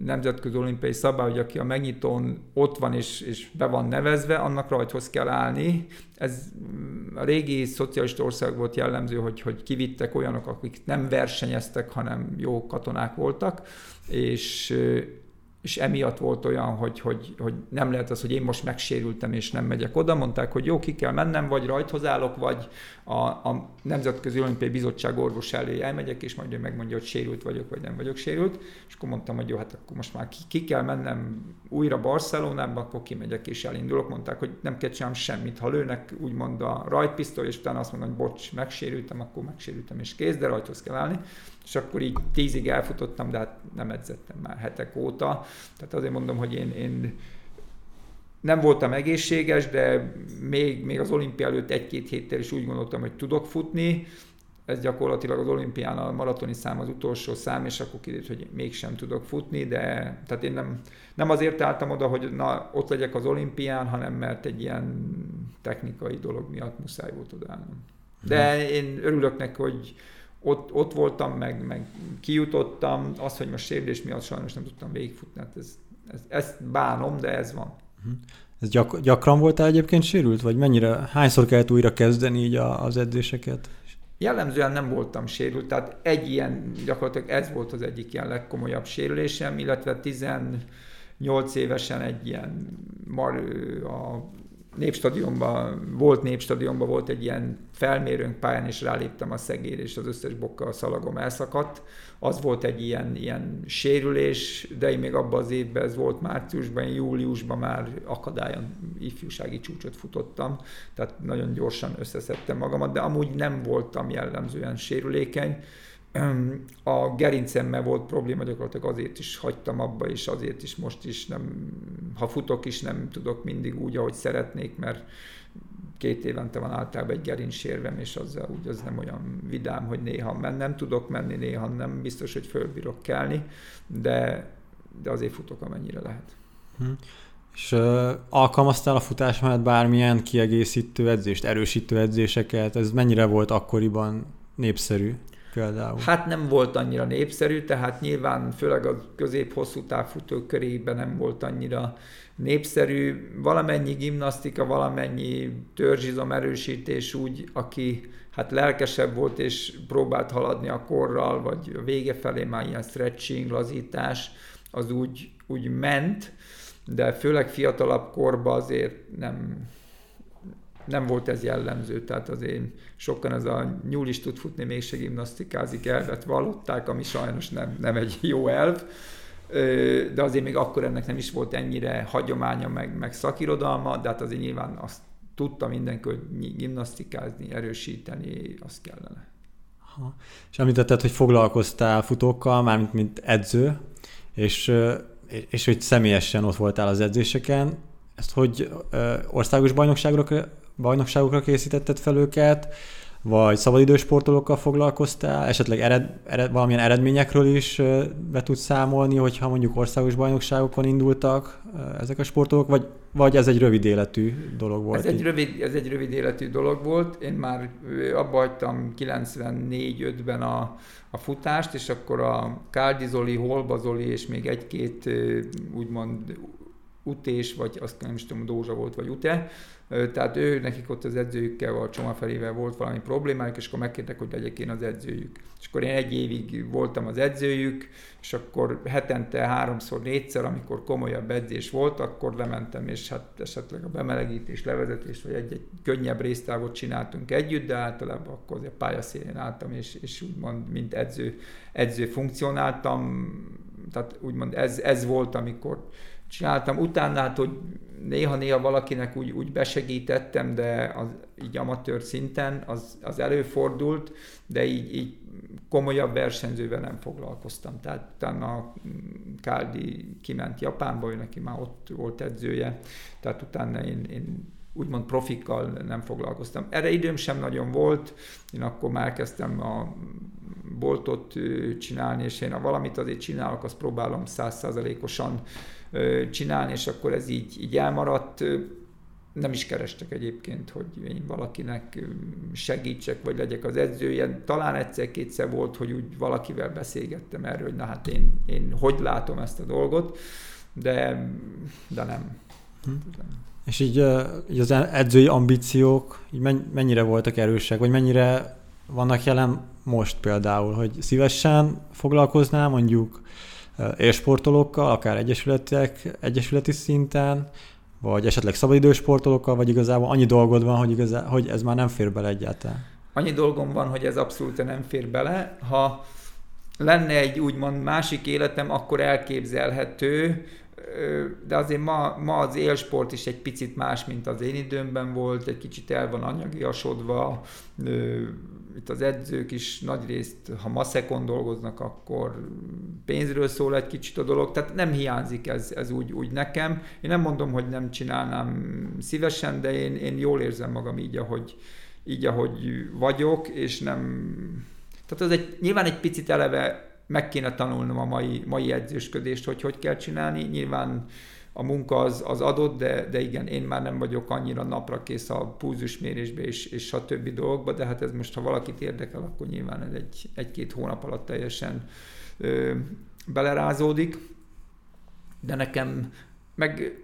nemzetközi olimpiai szabály, hogy aki a megnyitón ott van és, és be van nevezve, annak rajthoz kell állni. Ez a régi szocialista ország volt jellemző, hogy, hogy kivittek olyanok, akik nem versenyeztek, hanem jó katonák voltak, és és emiatt volt olyan, hogy, hogy, hogy nem lehet az, hogy én most megsérültem és nem megyek oda. Mondták, hogy jó, ki kell mennem, vagy rajthoz állok, vagy a, a Nemzetközi Olimpiai Bizottság orvos elé elmegyek, és majd ő megmondja, hogy sérült vagyok, vagy nem vagyok sérült. És akkor mondtam, hogy jó, hát akkor most már ki, ki kell mennem újra Barcelonába, akkor kimegyek és elindulok. Mondták, hogy nem kell csinálnom semmit. Ha lőnek úgymond a rajtpisztoly, és utána azt mondom, hogy bocs, megsérültem, akkor megsérültem, és kész, de rajthoz kell állni és akkor így tízig elfutottam, de hát nem edzettem már hetek óta. Tehát azért mondom, hogy én, én nem voltam egészséges, de még, még az olimpia előtt egy-két héttel is úgy gondoltam, hogy tudok futni. Ez gyakorlatilag az olimpián a maratoni szám az utolsó szám, és akkor kiderült, hogy mégsem tudok futni, de tehát én nem, nem azért álltam oda, hogy na, ott legyek az olimpián, hanem mert egy ilyen technikai dolog miatt muszáj volt odaállnom. De mhm. én örülök neki, hogy, ott, ott voltam, meg, meg kijutottam, az, hogy most sérülés miatt sajnos nem tudtam végigfutni, hát ez, ez, ezt bánom, de ez van.
Mhm. Ez gyak, gyakran voltál egyébként sérült, vagy mennyire, hányszor kellett újra kezdeni így az edzéseket?
Jellemzően nem voltam sérült, tehát egy ilyen, gyakorlatilag ez volt az egyik ilyen legkomolyabb sérülésem, illetve 18 évesen egy ilyen mar, a népstadionban, volt népstadionban volt egy ilyen felmérőnk pályán, és ráléptem a szegér, és az összes bokkal a szalagom elszakadt. Az volt egy ilyen, ilyen sérülés, de én még abban az évben, ez volt márciusban, júliusban már akadályon ifjúsági csúcsot futottam, tehát nagyon gyorsan összeszedtem magamat, de amúgy nem voltam jellemzően sérülékeny a gerincemmel volt probléma, gyakorlatilag azért is hagytam abba, és azért is most is nem, ha futok is nem tudok mindig úgy, ahogy szeretnék, mert két évente van általában egy gerincsérvem, és azzal úgy az nem olyan vidám, hogy néha nem tudok menni, néha nem biztos, hogy fölbírok kelni, de, de azért futok, amennyire lehet.
Hm. És uh, alkalmaztál a futás mellett bármilyen kiegészítő edzést, erősítő edzéseket? Ez mennyire volt akkoriban népszerű? Például?
Hát nem volt annyira népszerű, tehát nyilván főleg a közép-hosszú távfutók körében nem volt annyira népszerű. Valamennyi gimnasztika, valamennyi törzsizom erősítés úgy, aki hát lelkesebb volt és próbált haladni a korral, vagy a vége felé már ilyen stretching, lazítás, az úgy, úgy ment, de főleg fiatalabb korban azért nem, nem volt ez jellemző, tehát azért sokan ez a nyúl is tud futni, mégse gimnasztikázik, elvet vallották, ami sajnos nem, nem egy jó elv, de azért még akkor ennek nem is volt ennyire hagyománya, meg, meg szakirodalma, de hát azért nyilván azt tudta mindenki, hogy gimnasztikázni, erősíteni, azt kellene.
Aha. És említetted, hogy foglalkoztál futókkal, mármint mint edző, és, és hogy személyesen ott voltál az edzéseken, ezt hogy országos bajnokságokra bajnokságokra készítetted fel őket, vagy szabadidős sportolókkal foglalkoztál, esetleg ered, ered, valamilyen eredményekről is be tudsz számolni, hogyha mondjuk országos bajnokságokon indultak ezek a sportolók, vagy, vagy ez egy rövid életű dolog volt?
Ez egy rövid, ez egy rövid életű dolog volt. Én már abba hagytam 94-5-ben a, a futást, és akkor a Káldi Zoli, Holba Zoli és még egy-két úgymond utés, vagy azt nem is tudom, Dózsa volt, vagy Ute, tehát ő, nekik ott az edzőjükkel, a Csomafelével volt valami problémájuk, és akkor megkértek, hogy legyek én az edzőjük. És akkor én egy évig voltam az edzőjük, és akkor hetente háromszor, négyszer, amikor komolyabb edzés volt, akkor lementem, és hát esetleg a bemelegítés, levezetés, vagy egy-egy könnyebb résztávot csináltunk együtt, de általában akkor a pályaszélén álltam, és, és úgymond, mint edző, edző funkcionáltam, tehát úgymond ez, ez volt, amikor csináltam. Utána, hát, hogy néha-néha valakinek úgy, úgy besegítettem, de az, így amatőr szinten az, az előfordult, de így, így komolyabb versenyzővel nem foglalkoztam. Tehát utána Káldi kiment Japánba, ő neki már ott volt edzője, tehát utána én, én úgymond profikkal nem foglalkoztam. Erre időm sem nagyon volt, én akkor már kezdtem a boltot csinálni, és én ha valamit azért csinálok, azt próbálom százszázalékosan csinálni, és akkor ez így, így elmaradt. Nem is kerestek egyébként, hogy én valakinek segítsek, vagy legyek az edzője. Talán egyszer-kétszer volt, hogy úgy valakivel beszélgettem erről, hogy na hát én, én hogy látom ezt a dolgot, de, de nem. Hm.
És így, így az edzői ambíciók így mennyire voltak erősek, vagy mennyire vannak jelen most például, hogy szívesen foglalkoznál mondjuk élsportolókkal, akár egyesületek, egyesületi szinten, vagy esetleg szabadidős sportolókkal, vagy igazából annyi dolgod van, hogy, igazá, hogy ez már nem fér bele egyáltalán?
Annyi dolgom van, hogy ez abszolút nem fér bele. Ha lenne egy úgymond másik életem, akkor elképzelhető, de azért ma, ma az élsport is egy picit más, mint az én időmben volt, egy kicsit el van anyagiasodva, itt az edzők is nagyrészt, ha maszekon dolgoznak, akkor pénzről szól egy kicsit a dolog, tehát nem hiányzik ez, ez úgy, úgy nekem. Én nem mondom, hogy nem csinálnám szívesen, de én, én jól érzem magam így, ahogy, így, ahogy vagyok, és nem... Tehát az egy, nyilván egy picit eleve meg kéne tanulnom a mai, mai edzősködést, hogy hogy kell csinálni. Nyilván a munka az, az adott, de, de igen, én már nem vagyok annyira napra kész a pulzusmérésbe és, és a többi dolgokba, de hát ez most, ha valakit érdekel, akkor nyilván ez egy, egy-két hónap alatt teljesen ö, belerázódik. De nekem meg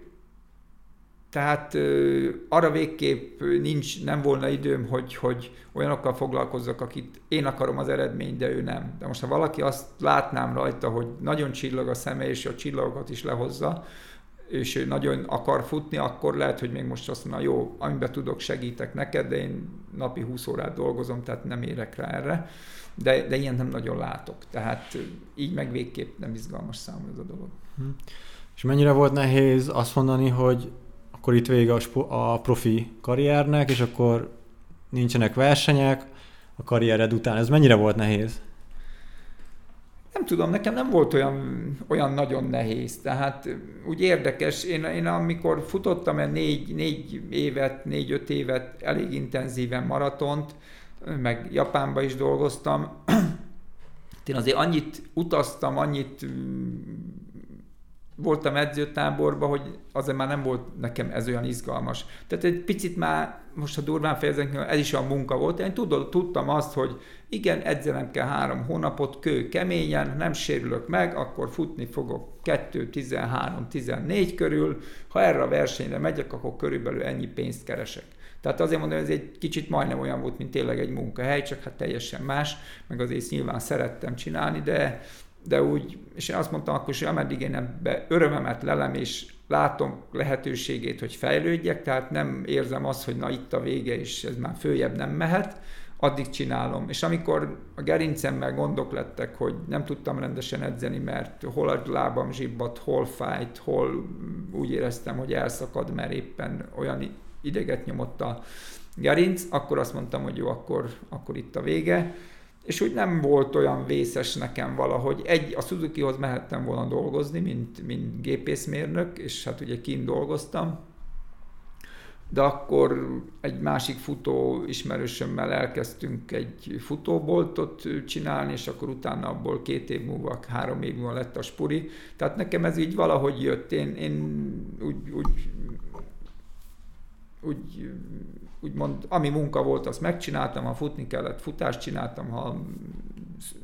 tehát ö, arra végképp nincs, nem volna időm, hogy, hogy olyanokkal foglalkozzak, akit én akarom az eredményt, de ő nem. De most ha valaki azt látnám rajta, hogy nagyon csillag a szeme, és a csillagokat is lehozza, és ő nagyon akar futni, akkor lehet, hogy még most azt mondja, jó, amiben tudok, segítek neked, de én napi 20 órát dolgozom, tehát nem érek rá erre. De, de ilyen nem nagyon látok. Tehát így meg végképp nem izgalmas számomra ez a dolog. Hm.
És mennyire volt nehéz azt mondani, hogy akkor itt vége a, a profi karriernek, és akkor nincsenek versenyek a karriered után. Ez mennyire volt nehéz?
Nem tudom, nekem nem volt olyan, olyan nagyon nehéz. Tehát úgy érdekes, én, én amikor futottam egy négy, négy évet, négy-öt évet elég intenzíven maratont, meg Japánba is dolgoztam, én azért annyit utaztam, annyit voltam edzőtáborban, hogy azért már nem volt nekem ez olyan izgalmas. Tehát egy picit már, most ha durván fejezek, ez is a munka volt, én tudod, tudtam azt, hogy igen, edzenem kell három hónapot, kő keményen, nem sérülök meg, akkor futni fogok 2, 13, 14 körül, ha erre a versenyre megyek, akkor körülbelül ennyi pénzt keresek. Tehát azért mondom, hogy ez egy kicsit majdnem olyan volt, mint tényleg egy munkahely, csak hát teljesen más, meg azért nyilván szerettem csinálni, de de úgy, és én azt mondtam akkor, hogy ameddig én ebbe örömemet lelem, és látom lehetőségét, hogy fejlődjek, tehát nem érzem azt, hogy na itt a vége, és ez már följebb nem mehet, addig csinálom. És amikor a gerincemmel gondok lettek, hogy nem tudtam rendesen edzeni, mert hol a lábam zsibbat, hol fájt, hol úgy éreztem, hogy elszakad, mert éppen olyan ideget nyomott a gerinc, akkor azt mondtam, hogy jó, akkor, akkor itt a vége és úgy nem volt olyan vészes nekem valahogy. Egy, a Suzuki-hoz mehettem volna dolgozni, mint, mint gépészmérnök, és hát ugye kint dolgoztam, de akkor egy másik futó ismerősömmel elkezdtünk egy futóboltot csinálni, és akkor utána abból két év múlva, három év múlva lett a spuri. Tehát nekem ez így valahogy jött. Én, én úgy, úgy, úgy úgymond, ami munka volt, azt megcsináltam, ha futni kellett, futást csináltam, ha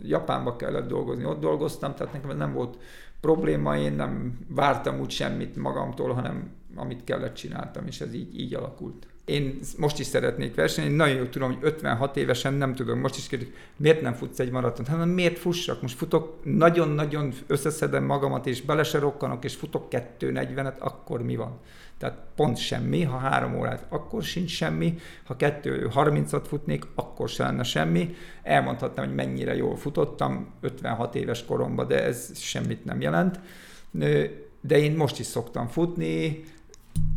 Japánba kellett dolgozni, ott dolgoztam, tehát nekem nem volt probléma, én nem vártam úgy semmit magamtól, hanem amit kellett csináltam, és ez így, így alakult. Én most is szeretnék versenyezni, nagyon jól tudom, hogy 56 évesen nem tudom, most is kérdezik, miért nem futsz egy maratont? Hát miért fussak? Most futok, nagyon-nagyon összeszedem magamat, és bele se rokkanok, és futok 2.40-et, akkor mi van? Tehát pont semmi, ha három órát, akkor sincs semmi, ha kettő 30-at futnék, akkor se lenne semmi. Elmondhatnám, hogy mennyire jól futottam 56 éves koromban, de ez semmit nem jelent. De én most is szoktam futni.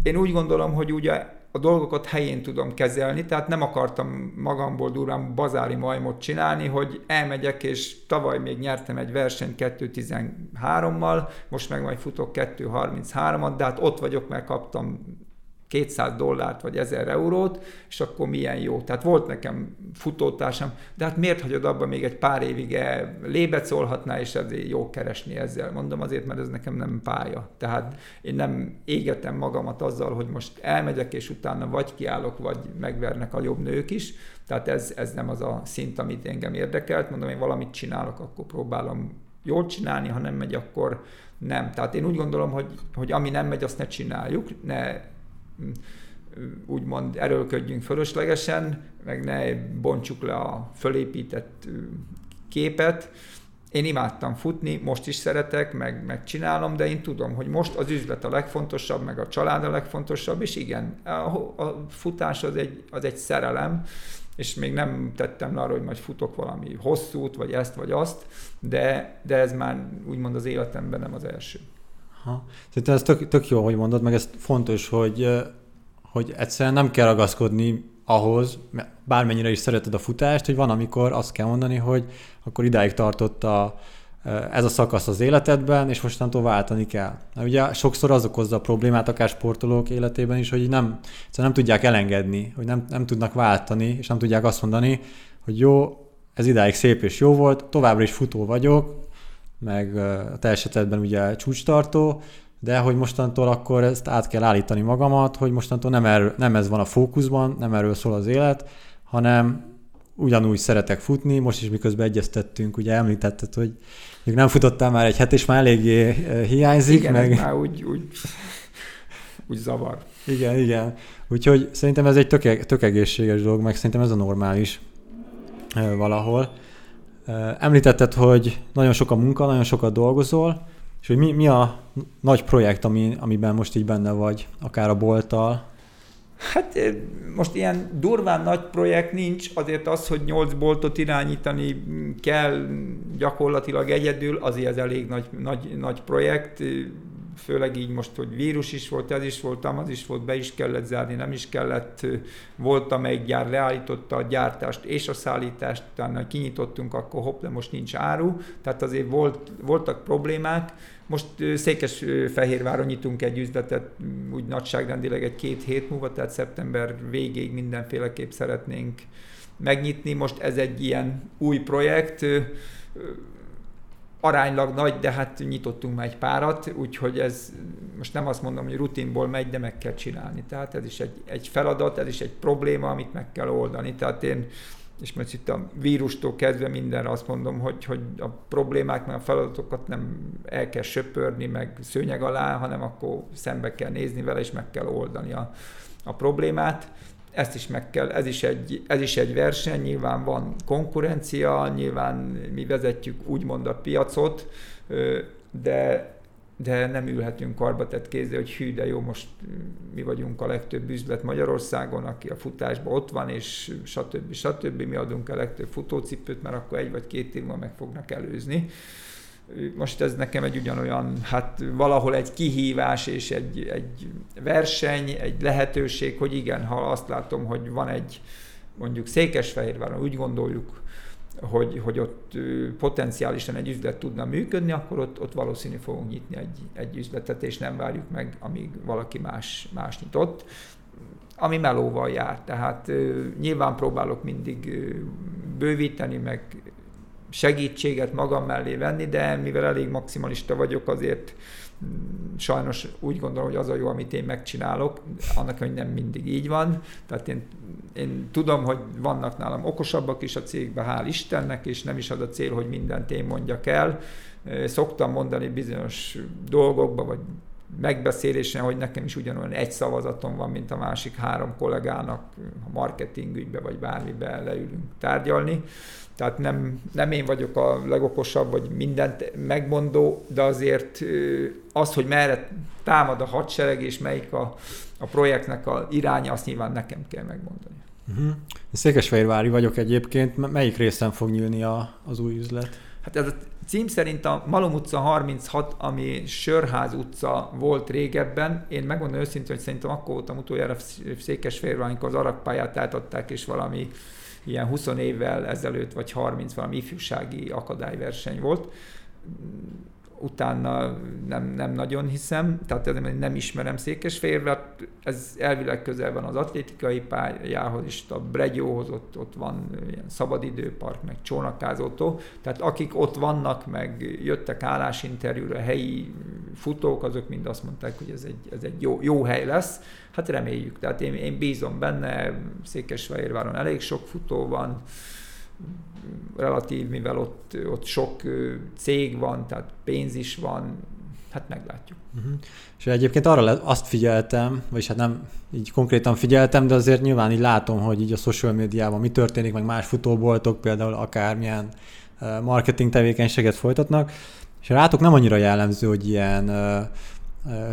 Én úgy gondolom, hogy ugye a dolgokat helyén tudom kezelni, tehát nem akartam magamból durván bazári majmot csinálni, hogy elmegyek, és tavaly még nyertem egy versenyt 2.13-mal, most meg majd futok 2.33-at, de hát ott vagyok, mert kaptam 200 dollárt vagy 1000 eurót, és akkor milyen jó. Tehát volt nekem futótársam, de hát miért hagyod abba még egy pár évig lébecolhatná, és ezért jó keresni ezzel. Mondom azért, mert ez nekem nem pálya. Tehát én nem égetem magamat azzal, hogy most elmegyek, és utána vagy kiállok, vagy megvernek a jobb nők is. Tehát ez, ez nem az a szint, amit engem érdekelt. Mondom, én valamit csinálok, akkor próbálom jól csinálni, ha nem megy, akkor nem. Tehát én úgy gondolom, hogy, hogy ami nem megy, azt ne csináljuk, ne úgymond erőlködjünk fölöslegesen, meg ne bontsuk le a fölépített képet, én imádtam futni, most is szeretek, meg, meg csinálom, de én tudom, hogy most az üzlet a legfontosabb, meg a család a legfontosabb, és igen, a, a futás az egy, az egy szerelem, és még nem tettem le arra, hogy majd futok valami hosszút, vagy ezt, vagy azt, de, de ez már úgymond az életemben nem az első.
Ha. Szerintem ez tök, tök jó, hogy mondod, meg ez fontos, hogy, hogy egyszerűen nem kell ragaszkodni ahhoz, bármennyire is szereted a futást, hogy van, amikor azt kell mondani, hogy akkor idáig tartott a, ez a szakasz az életedben, és mostantól váltani kell. Mert ugye sokszor az okozza a problémát, akár sportolók életében is, hogy nem, nem tudják elengedni, hogy nem, nem tudnak váltani, és nem tudják azt mondani, hogy jó, ez idáig szép és jó volt, továbbra is futó vagyok, meg a te esetedben ugye csúcstartó, de hogy mostantól akkor ezt át kell állítani magamat, hogy mostantól nem, erről, nem ez van a fókuszban, nem erről szól az élet, hanem ugyanúgy szeretek futni, most is miközben egyeztettünk, ugye említetted, hogy még nem futottál már egy het, és már eléggé hiányzik.
Igen, meg... már úgy, úgy, úgy zavar.
Igen, igen. Úgyhogy szerintem ez egy tök, tök egészséges dolog, meg szerintem ez a normális valahol. Említetted, hogy nagyon sok a munka, nagyon sokat dolgozol, és hogy mi, mi a nagy projekt, ami, amiben most így benne vagy, akár a bolttal?
Hát most ilyen durván nagy projekt nincs, azért az, hogy nyolc boltot irányítani kell gyakorlatilag egyedül, azért ez elég nagy, nagy, nagy projekt, főleg így most, hogy vírus is volt, ez is volt, az is volt, be is kellett zárni, nem is kellett, volt, amelyik gyár leállította a gyártást és a szállítást, utána kinyitottunk, akkor hopp, de most nincs áru, tehát azért volt, voltak problémák, most Székesfehérváron nyitunk egy üzletet, úgy nagyságrendileg egy két hét múlva, tehát szeptember végéig mindenféleképp szeretnénk megnyitni. Most ez egy ilyen új projekt, aránylag nagy, de hát nyitottunk már egy párat, úgyhogy ez most nem azt mondom, hogy rutinból megy, de meg kell csinálni. Tehát ez is egy, egy feladat, ez is egy probléma, amit meg kell oldani. Tehát én és most itt a vírustól kezdve mindenre azt mondom, hogy, hogy a problémák, meg a feladatokat nem el kell söpörni, meg szőnyeg alá, hanem akkor szembe kell nézni vele, és meg kell oldani a, a problémát. Ezt is meg kell, ez is, egy, ez is egy verseny, nyilván van konkurencia, nyilván mi vezetjük úgymond a piacot, de de nem ülhetünk karba tett kézzel, hogy hű, de jó, most mi vagyunk a legtöbb üzlet Magyarországon, aki a futásban ott van, és stb. stb. Mi adunk a legtöbb futócipőt, mert akkor egy vagy két év meg fognak előzni. Most ez nekem egy ugyanolyan, hát valahol egy kihívás és egy, egy verseny, egy lehetőség, hogy igen, ha azt látom, hogy van egy mondjuk Székesfehérváron, úgy gondoljuk, hogy, hogy ott potenciálisan egy üzlet tudna működni, akkor ott, ott valószínű fogunk nyitni egy, egy üzletet, és nem várjuk meg, amíg valaki más, más nyitott ami melóval jár. Tehát nyilván próbálok mindig bővíteni, meg segítséget magam mellé venni, de mivel elég maximalista vagyok, azért sajnos úgy gondolom, hogy az a jó, amit én megcsinálok, annak, hogy nem mindig így van. Tehát én, én tudom, hogy vannak nálam okosabbak is a cégben, hál' Istennek, és nem is az a cél, hogy mindent én mondjak el. Szoktam mondani bizonyos dolgokba, vagy megbeszélésen, hogy nekem is ugyanolyan egy szavazatom van, mint a másik három kollégának, a marketingügybe vagy bármibe leülünk tárgyalni. Tehát nem, nem én vagyok a legokosabb, vagy mindent megmondó, de azért az, hogy merre támad a hadsereg, és melyik a, a projektnek a iránya, azt nyilván nekem kell megmondani.
Uh-huh. Székesfehérvári vagyok egyébként. Melyik részen fog nyílni a, az új üzlet?
Hát ez a cím szerint a Malom utca 36, ami Sörház utca volt régebben. Én megmondom őszintén, hogy szerintem akkor voltam utoljára Székesfehérváron, amikor az arakpályát átadták, és valami ilyen 20 évvel ezelőtt, vagy 30 valami ifjúsági akadályverseny volt utána nem, nem nagyon hiszem, tehát nem ismerem Székesfehérvárt, ez elvileg közel van az atlétikai pályához is, a Bregyóhoz, ott, ott van ilyen szabadidőpark, meg csónakázótó, tehát akik ott vannak, meg jöttek állásinterjúra, helyi futók, azok mind azt mondták, hogy ez egy, ez egy jó, jó hely lesz, hát reméljük, tehát én, én bízom benne, Székesfehérváron elég sok futó van, relatív, mivel ott, ott sok cég van, tehát pénz is van, hát meglátjuk. Uh-huh.
És egyébként arra le, azt figyeltem, vagyis hát nem így konkrétan figyeltem, de azért nyilván így látom, hogy így a social médiában mi történik, meg más futóboltok, például akármilyen marketing tevékenységet folytatnak, és rátok nem annyira jellemző, hogy ilyen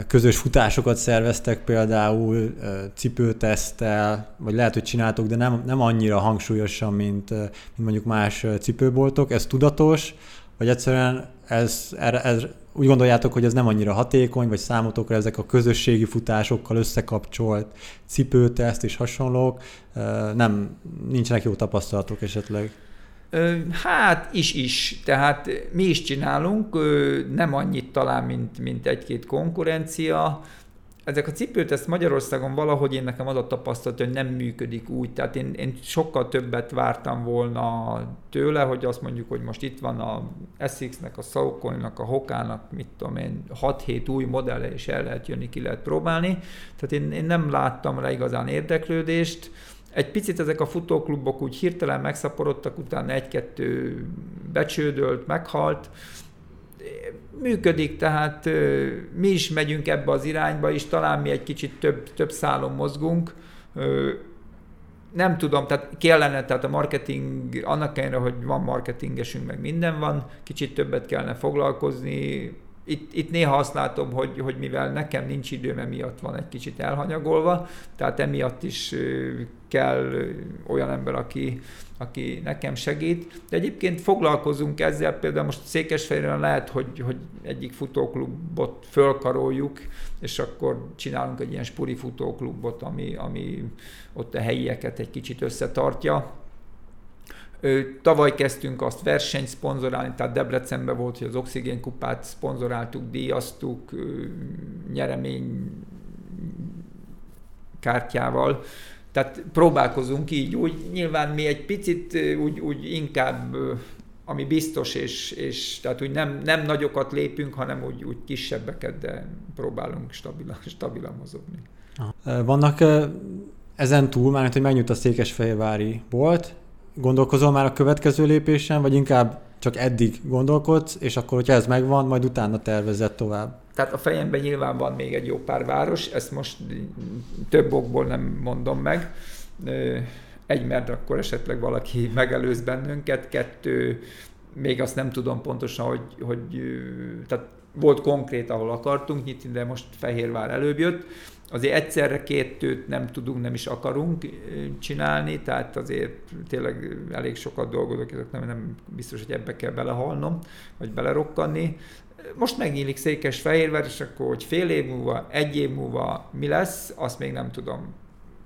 közös futásokat szerveztek például cipőtesztel, vagy lehet, hogy csináltok, de nem, nem annyira hangsúlyosan, mint, mint mondjuk más cipőboltok. Ez tudatos, vagy egyszerűen ez, ez, ez, úgy gondoljátok, hogy ez nem annyira hatékony, vagy számotokra ezek a közösségi futásokkal összekapcsolt cipőteszt és hasonlók, nem, nincsenek jó tapasztalatok esetleg?
Hát is-is, tehát mi is csinálunk, nem annyit talán, mint, mint egy-két konkurencia. Ezek a cipőt, ezt Magyarországon valahogy én nekem az a tapasztalat, hogy nem működik úgy, tehát én, én sokkal többet vártam volna tőle, hogy azt mondjuk, hogy most itt van a Essex-nek, a Saucony-nak, a Hokának, mit tudom én, 6-7 új modelle, és el lehet jönni, ki lehet próbálni. Tehát én, én nem láttam rá igazán érdeklődést, egy picit ezek a futóklubok úgy hirtelen megszaporodtak, utána egy-kettő becsődölt, meghalt. Működik, tehát mi is megyünk ebbe az irányba, és talán mi egy kicsit több, több szálon mozgunk. Nem tudom, tehát kellene, tehát a marketing, annak ellenére, hogy van marketingesünk, meg minden van, kicsit többet kellene foglalkozni, itt, itt néha azt látom, hogy, hogy mivel nekem nincs időm, emiatt van egy kicsit elhanyagolva, tehát emiatt is kell olyan ember, aki, aki nekem segít. De egyébként foglalkozunk ezzel, például most Székesfehérben lehet, hogy, hogy egyik futóklubot fölkaroljuk, és akkor csinálunk egy ilyen spuri futóklubot, ami, ami ott a helyieket egy kicsit összetartja Tavaly kezdtünk azt versenyt szponzorálni, tehát Debrecenben volt, hogy az Oxigén kupát szponzoráltuk, díjaztuk nyeremény kártyával. Tehát próbálkozunk így, úgy nyilván mi egy picit úgy, úgy inkább ami biztos, és, és tehát úgy nem, nem nagyokat lépünk, hanem úgy, úgy kisebbeket, de próbálunk stabilan, stabilan mozogni.
Vannak ezen túl, mármint, hogy megnyújt a Székesfehérvári bolt, Gondolkozol már a következő lépésen, vagy inkább csak eddig gondolkodsz, és akkor, hogyha ez megvan, majd utána tervezed tovább?
Tehát a fejemben nyilván van még egy jó pár város, ezt most több okból nem mondom meg. Egy, mert akkor esetleg valaki megelőz bennünket, kettő, még azt nem tudom pontosan, hogy, hogy tehát volt konkrét, ahol akartunk nyitni, de most Fehérvár előbb jött azért egyszerre két tőt nem tudunk, nem is akarunk csinálni, tehát azért tényleg elég sokat dolgozok, ezek nem, nem biztos, hogy ebbe kell belehalnom, vagy belerokkanni. Most megnyílik Székesfehérvár, és akkor, hogy fél év múlva, egy év múlva mi lesz, azt még nem tudom.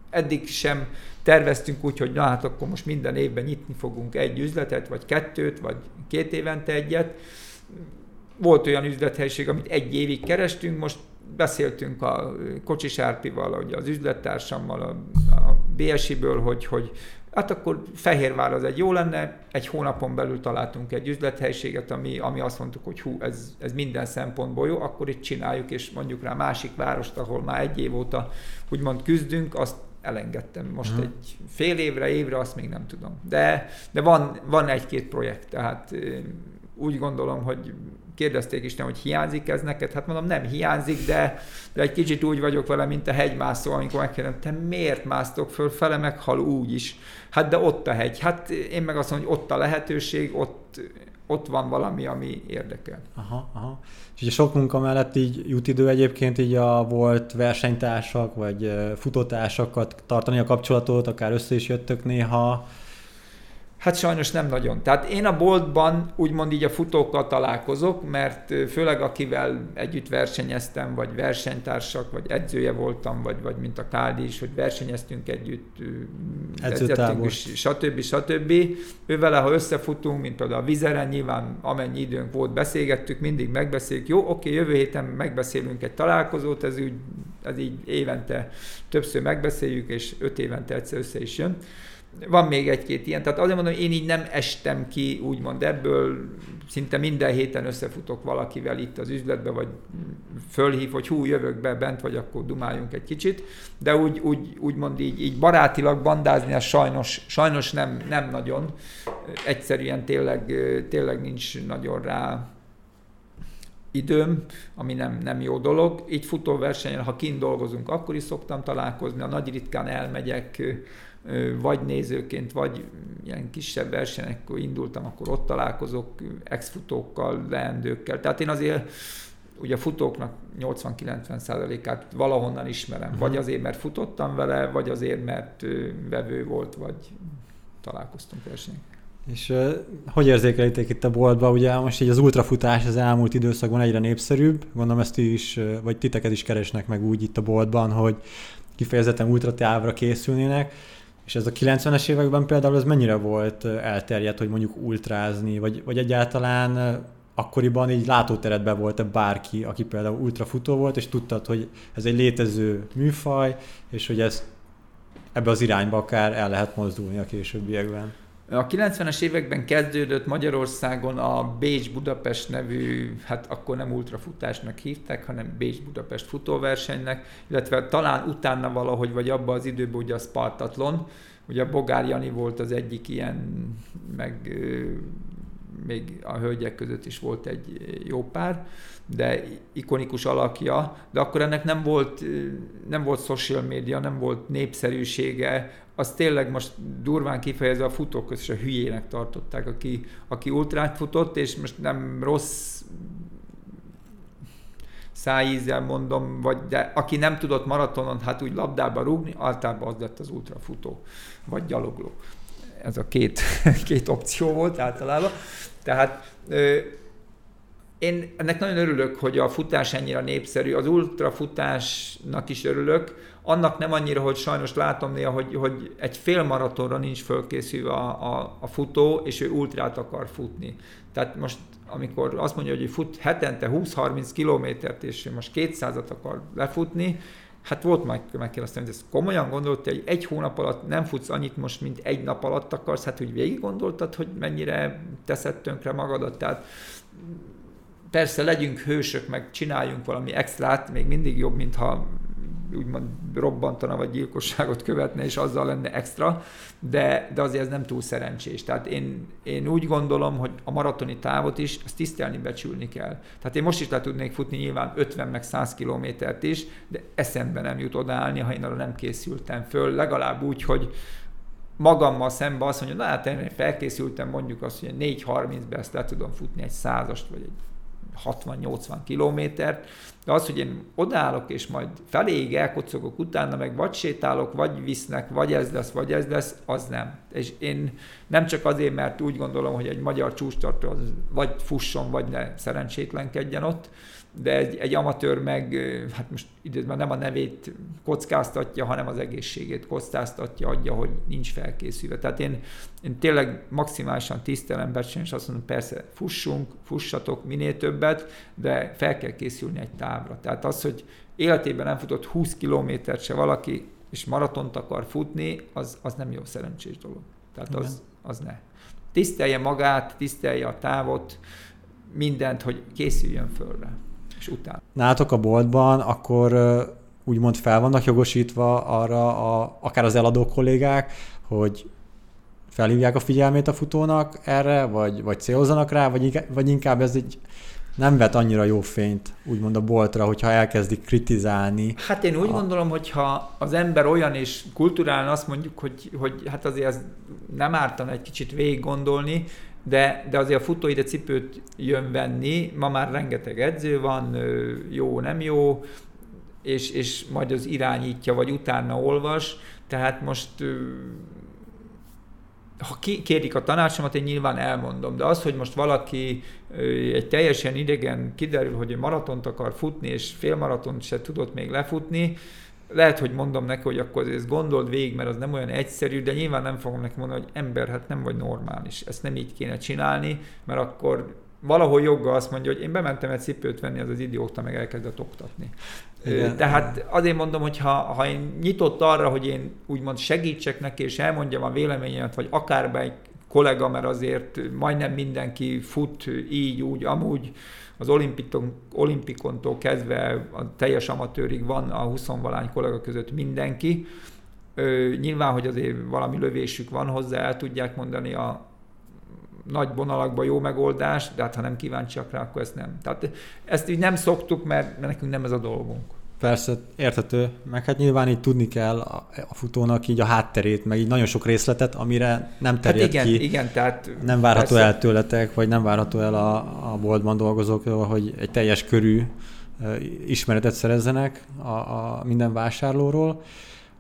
Eddig sem terveztünk úgy, hogy na hát akkor most minden évben nyitni fogunk egy üzletet, vagy kettőt, vagy két évente egyet. Volt olyan üzlethelyiség, amit egy évig kerestünk, most beszéltünk a Kocsis Árpival, ugye az üzlettársammal, a, a BSI-ből, hogy, hogy hát akkor Fehérvár az egy jó lenne, egy hónapon belül találtunk egy üzlethelyiséget, ami, ami azt mondtuk, hogy hú, ez, ez minden szempontból jó, akkor itt csináljuk, és mondjuk rá másik várost, ahol már egy év óta úgymond küzdünk, azt elengedtem most uh-huh. egy fél évre, évre, azt még nem tudom. De, de van, van egy-két projekt, tehát úgy gondolom, hogy kérdezték is, hogy hiányzik ez neked? Hát mondom, nem hiányzik, de, de egy kicsit úgy vagyok vele, mint a hegymászó, amikor megkérdem, te miért másztok föl, fele meghal úgy is. Hát de ott a hegy. Hát én meg azt mondom, hogy ott a lehetőség, ott, ott van valami, ami érdekel.
Aha, aha. És ugye sok munka mellett így jut idő egyébként így a volt versenytársak, vagy futótársakat tartani a kapcsolatot, akár össze is jöttök néha,
Hát sajnos nem nagyon. Tehát én a boltban úgymond így a futókkal találkozok, mert főleg akivel együtt versenyeztem, vagy versenytársak, vagy edzője voltam, vagy, vagy mint a Kádi is, hogy versenyeztünk együtt, edzőtünk is, stb. stb. Ővele, ha összefutunk, mint például a vizeren, nyilván amennyi időnk volt, beszélgettük, mindig megbeszéljük, jó, oké, jövő héten megbeszélünk egy találkozót, ez, úgy, ez így évente többször megbeszéljük, és öt évente egyszer össze is jön van még egy-két ilyen, tehát azért mondom, én így nem estem ki, úgymond ebből, szinte minden héten összefutok valakivel itt az üzletbe, vagy fölhív, hogy hú, jövök be bent, vagy akkor dumáljunk egy kicsit, de úgy, úgy, úgymond így, így barátilag bandázni, az sajnos, sajnos nem, nem nagyon. Egyszerűen tényleg, tényleg nincs nagyon rá időm, ami nem, nem jó dolog. Így futóversenyen, ha kint dolgozunk, akkor is szoktam találkozni, a nagy ritkán elmegyek, vagy nézőként, vagy ilyen kisebb versenyekkor indultam, akkor ott találkozok ex-futókkal, leendőkkel. Tehát én azért ugye a futóknak 80-90%-át valahonnan ismerem. Uh-huh. Vagy azért, mert futottam vele, vagy azért, mert vevő volt, vagy találkoztunk versenyek.
És uh, hogy érzékelitek itt a boltba? Ugye most így az ultrafutás az elmúlt időszakban egyre népszerűbb, gondolom ezt is, vagy titeket is keresnek meg úgy itt a boltban, hogy kifejezetten ultratávra készülnének, és ez a 90-es években például ez mennyire volt elterjedt, hogy mondjuk ultrázni, vagy, vagy egyáltalán akkoriban így látóteredben volt-e bárki, aki például ultrafutó volt, és tudtad, hogy ez egy létező műfaj, és hogy ez ebbe az irányba akár el lehet mozdulni a későbbiekben.
A 90-es években kezdődött Magyarországon a Bécs-Budapest nevű, hát akkor nem ultrafutásnak hívták, hanem Bécs-Budapest futóversenynek, illetve talán utána valahogy, vagy abban az időben ugye a Spartatlon, ugye a Bogár Jani volt az egyik ilyen, meg még a hölgyek között is volt egy jó pár, de ikonikus alakja, de akkor ennek nem volt, nem volt social media, nem volt népszerűsége, az tényleg most durván kifejezve a futók is a hülyének tartották, aki, aki ultrát futott, és most nem rossz szájízzel mondom, vagy de aki nem tudott maratonon hát úgy labdába rúgni, általában az lett az ultrafutó, vagy gyalogló. Ez a két, két opció volt általában. Tehát én ennek nagyon örülök, hogy a futás ennyire népszerű. Az ultrafutásnak is örülök. Annak nem annyira, hogy sajnos látom néha, hogy, hogy egy fél maratonra nincs fölkészülve a, a, a futó, és ő ultrát akar futni. Tehát most amikor azt mondja, hogy fut hetente 20-30 kilométert, és most 200-at akar lefutni, Hát volt majd megkérdeztem, hogy ezt komolyan gondolt, hogy egy hónap alatt nem futsz annyit most, mint egy nap alatt akarsz, hát hogy végig gondoltad, hogy mennyire teszed tönkre magadat, tehát persze legyünk hősök, meg csináljunk valami extrát, még mindig jobb, mintha úgymond robbantana vagy gyilkosságot követne, és azzal lenne extra, de, de azért ez nem túl szerencsés. Tehát én, én úgy gondolom, hogy a maratoni távot is, ezt tisztelni, becsülni kell. Tehát én most is le tudnék futni nyilván 50 meg 100 kilométert is, de eszembe nem jut odaállni, ha én arra nem készültem föl, legalább úgy, hogy magammal szemben azt mondja, na hát én felkészültem mondjuk azt, hogy 4.30-ben ezt le tudom futni egy százast, vagy egy 60-80 kilométert, de az, hogy én odállok, és majd feléig elkocogok utána, meg vagy sétálok, vagy visznek, vagy ez lesz, vagy ez lesz, az nem. És én nem csak azért, mert úgy gondolom, hogy egy magyar csúcstartó vagy fusson, vagy ne szerencsétlenkedjen ott, de egy, egy amatőr meg, hát most időben nem a nevét kockáztatja, hanem az egészségét kockáztatja, adja, hogy nincs felkészülve. Tehát én, én tényleg maximálisan tisztelem becsülni, és azt mondom, persze fussunk, fussatok minél többet, de fel kell készülni egy távra. Tehát az, hogy életében nem futott 20 kilométert se valaki, és maratont akar futni, az, az nem jó szerencsés dolog. Tehát az, az ne. Tisztelje magát, tisztelje a távot, mindent, hogy készüljön fölre és utána.
Nálatok a boltban, akkor úgymond fel vannak jogosítva arra a, akár az eladó kollégák, hogy felhívják a figyelmét a futónak erre, vagy, vagy célozzanak rá, vagy, vagy inkább ez egy nem vet annyira jó fényt, úgymond a boltra, hogyha elkezdik kritizálni.
Hát én úgy a... gondolom, hogyha az ember olyan és kulturálna azt mondjuk, hogy, hogy hát azért ez nem ártana egy kicsit végig gondolni, de, de azért a futó ide cipőt jön venni, ma már rengeteg edző van, jó, nem jó, és, és majd az irányítja, vagy utána olvas, tehát most ha kérik a tanácsomat, én nyilván elmondom, de az, hogy most valaki egy teljesen idegen kiderül, hogy maratont akar futni, és félmaratont se tudott még lefutni, lehet, hogy mondom neki, hogy akkor ezt gondold végig, mert az nem olyan egyszerű, de nyilván nem fogom neki mondani, hogy ember, hát nem vagy normális, ezt nem így kéne csinálni, mert akkor valahol joggal azt mondja, hogy én bementem egy cipőt venni, az az idióta meg elkezdett oktatni. Igen, Tehát igen. azért mondom, hogy ha, ha én nyitott arra, hogy én úgymond segítsek neki, és elmondjam a véleményemet, vagy akár egy kollega, mert azért majdnem mindenki fut így, úgy, amúgy, az olimpikon, olimpikontól kezdve a teljes amatőrig van a 20 valány kollega között mindenki. Ö, nyilván, hogy azért valami lövésük van hozzá, el tudják mondani a nagy vonalakban jó megoldás, de hát ha nem kíváncsiak rá, akkor ezt nem. Tehát ezt így nem szoktuk, mert, nekünk nem ez a dolgunk.
Persze, értető, meg hát nyilván így tudni kell a, a futónak így a hátterét, meg így nagyon sok részletet, amire nem terjed
hát igen,
ki. Igen,
tehát
nem várható persze. el tőletek, vagy nem várható el a, a boltban dolgozóktól, hogy egy teljes körű ismeretet szerezzenek a, a minden vásárlóról.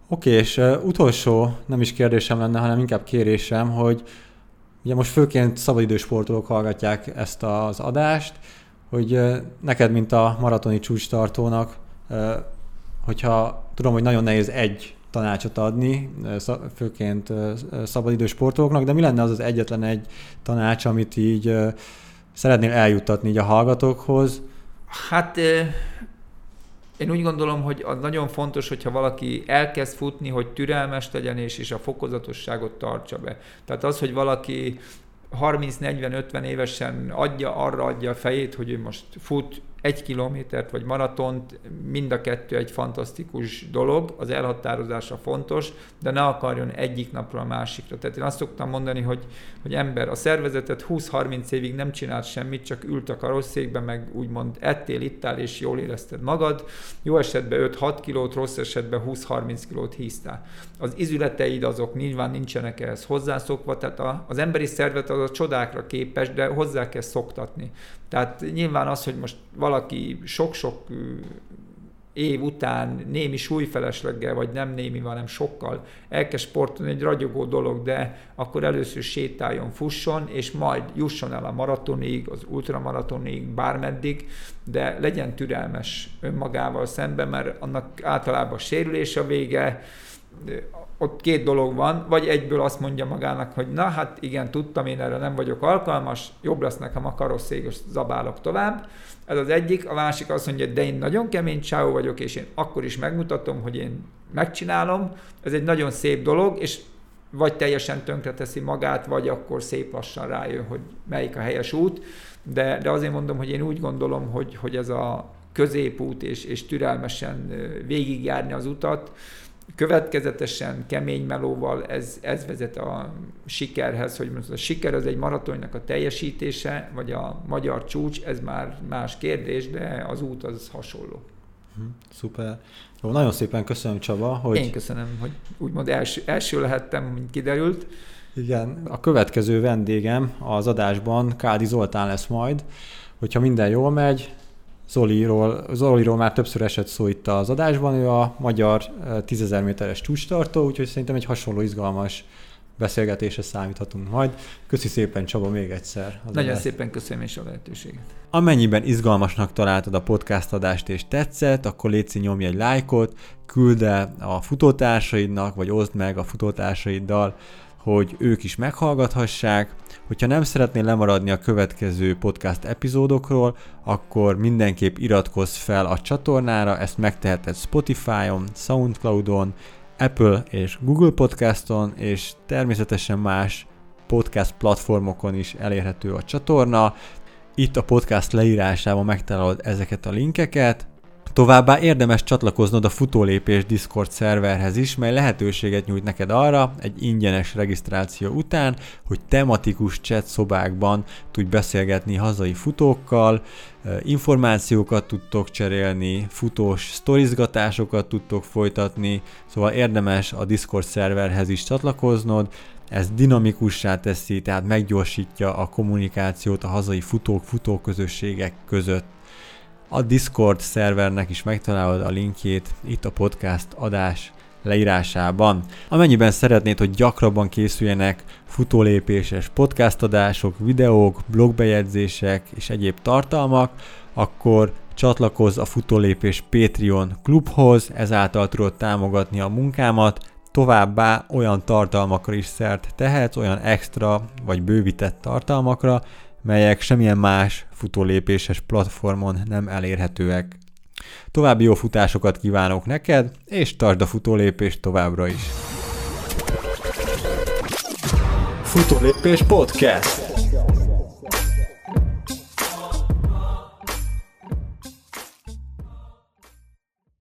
Oké, és utolsó, nem is kérdésem lenne, hanem inkább kérésem, hogy ugye most főként szabadidős sportolók hallgatják ezt az adást, hogy neked, mint a maratoni csúcstartónak, hogyha tudom, hogy nagyon nehéz egy tanácsot adni, főként szabadidős sportolóknak, de mi lenne az az egyetlen egy tanács, amit így szeretnél eljuttatni így a hallgatókhoz?
Hát én úgy gondolom, hogy az nagyon fontos, hogyha valaki elkezd futni, hogy türelmes legyen és, és a fokozatosságot tartsa be. Tehát az, hogy valaki 30-40-50 évesen adja, arra adja a fejét, hogy ő most fut egy kilométert vagy maratont, mind a kettő egy fantasztikus dolog, az elhatározása fontos, de ne akarjon egyik napra a másikra. Tehát én azt szoktam mondani, hogy, hogy ember, a szervezetet 20-30 évig nem csinált semmit, csak ült a karosszékben, meg úgymond ettél, ittál, és jól érezted magad. Jó esetben 5-6 kilót, rossz esetben 20-30 kilót híztál. Az izületeid azok nyilván nincsenek ehhez hozzászokva, tehát a, az emberi szervezet az a csodákra képes, de hozzá kell szoktatni. Tehát nyilván az, hogy most valaki sok-sok év után némi súlyfelesleggel, vagy nem némi, hanem sokkal elkezd sportolni, egy ragyogó dolog, de akkor először sétáljon, fusson, és majd jusson el a maratonig, az ultramaratonig, bármeddig, de legyen türelmes önmagával szemben, mert annak általában sérülés a vége, ott két dolog van, vagy egyből azt mondja magának, hogy na hát igen, tudtam, én erre nem vagyok alkalmas, jobb lesz nekem a karosszék, és zabálok tovább. Ez az egyik, a másik azt mondja, de én nagyon kemény csáó vagyok, és én akkor is megmutatom, hogy én megcsinálom. Ez egy nagyon szép dolog, és vagy teljesen tönkreteszi magát, vagy akkor szép lassan rájön, hogy melyik a helyes út. De, de azért mondom, hogy én úgy gondolom, hogy, hogy ez a középút és, és türelmesen végigjárni az utat, következetesen, kemény melóval ez, ez vezet a sikerhez, hogy most a siker az egy maratonnak a teljesítése, vagy a magyar csúcs, ez már más kérdés, de az út az hasonló.
Hm, szuper. Jó, nagyon szépen köszönöm Csaba, hogy...
Én köszönöm, hogy úgymond első, első lehettem, mint kiderült.
Igen, a következő vendégem az adásban Kádi Zoltán lesz majd, hogyha minden jól megy, Zoliról, Zoliról már többször esett szó itt az adásban, ő a magyar 10.000 eh, méteres csúcstartó, úgyhogy szerintem egy hasonló izgalmas beszélgetésre számíthatunk majd. Köszi szépen Csaba még egyszer.
Az Nagyon adást. szépen köszönöm is a lehetőséget.
Amennyiben izgalmasnak találtad a podcast adást és tetszett, akkor légy nyomj egy lájkot, küld el a futótársaidnak, vagy oszd meg a futótársaiddal hogy ők is meghallgathassák. Hogyha nem szeretnél lemaradni a következő podcast epizódokról, akkor mindenképp iratkozz fel a csatornára, ezt megteheted Spotify-on, Soundcloud-on, Apple és Google Podcaston, és természetesen más podcast platformokon is elérhető a csatorna. Itt a podcast leírásában megtalálod ezeket a linkeket, Továbbá érdemes csatlakoznod a futólépés Discord szerverhez is, mely lehetőséget nyújt neked arra, egy ingyenes regisztráció után, hogy tematikus chat szobákban tudj beszélgetni hazai futókkal, információkat tudtok cserélni, futós sztorizgatásokat tudtok folytatni, szóval érdemes a Discord szerverhez is csatlakoznod, ez dinamikussá teszi, tehát meggyorsítja a kommunikációt a hazai futók, futóközösségek között. A Discord szervernek is megtalálod a linkjét itt a podcast adás leírásában. Amennyiben szeretnéd, hogy gyakrabban készüljenek futólépéses podcast adások, videók, blogbejegyzések és egyéb tartalmak, akkor csatlakozz a Futólépés Patreon klubhoz, ezáltal tudod támogatni a munkámat, továbbá olyan tartalmakra is szert tehetsz, olyan extra vagy bővített tartalmakra, melyek semmilyen más futólépéses platformon nem elérhetőek. További jó futásokat kívánok neked, és tartsd a futólépést továbbra is! Futólépés Podcast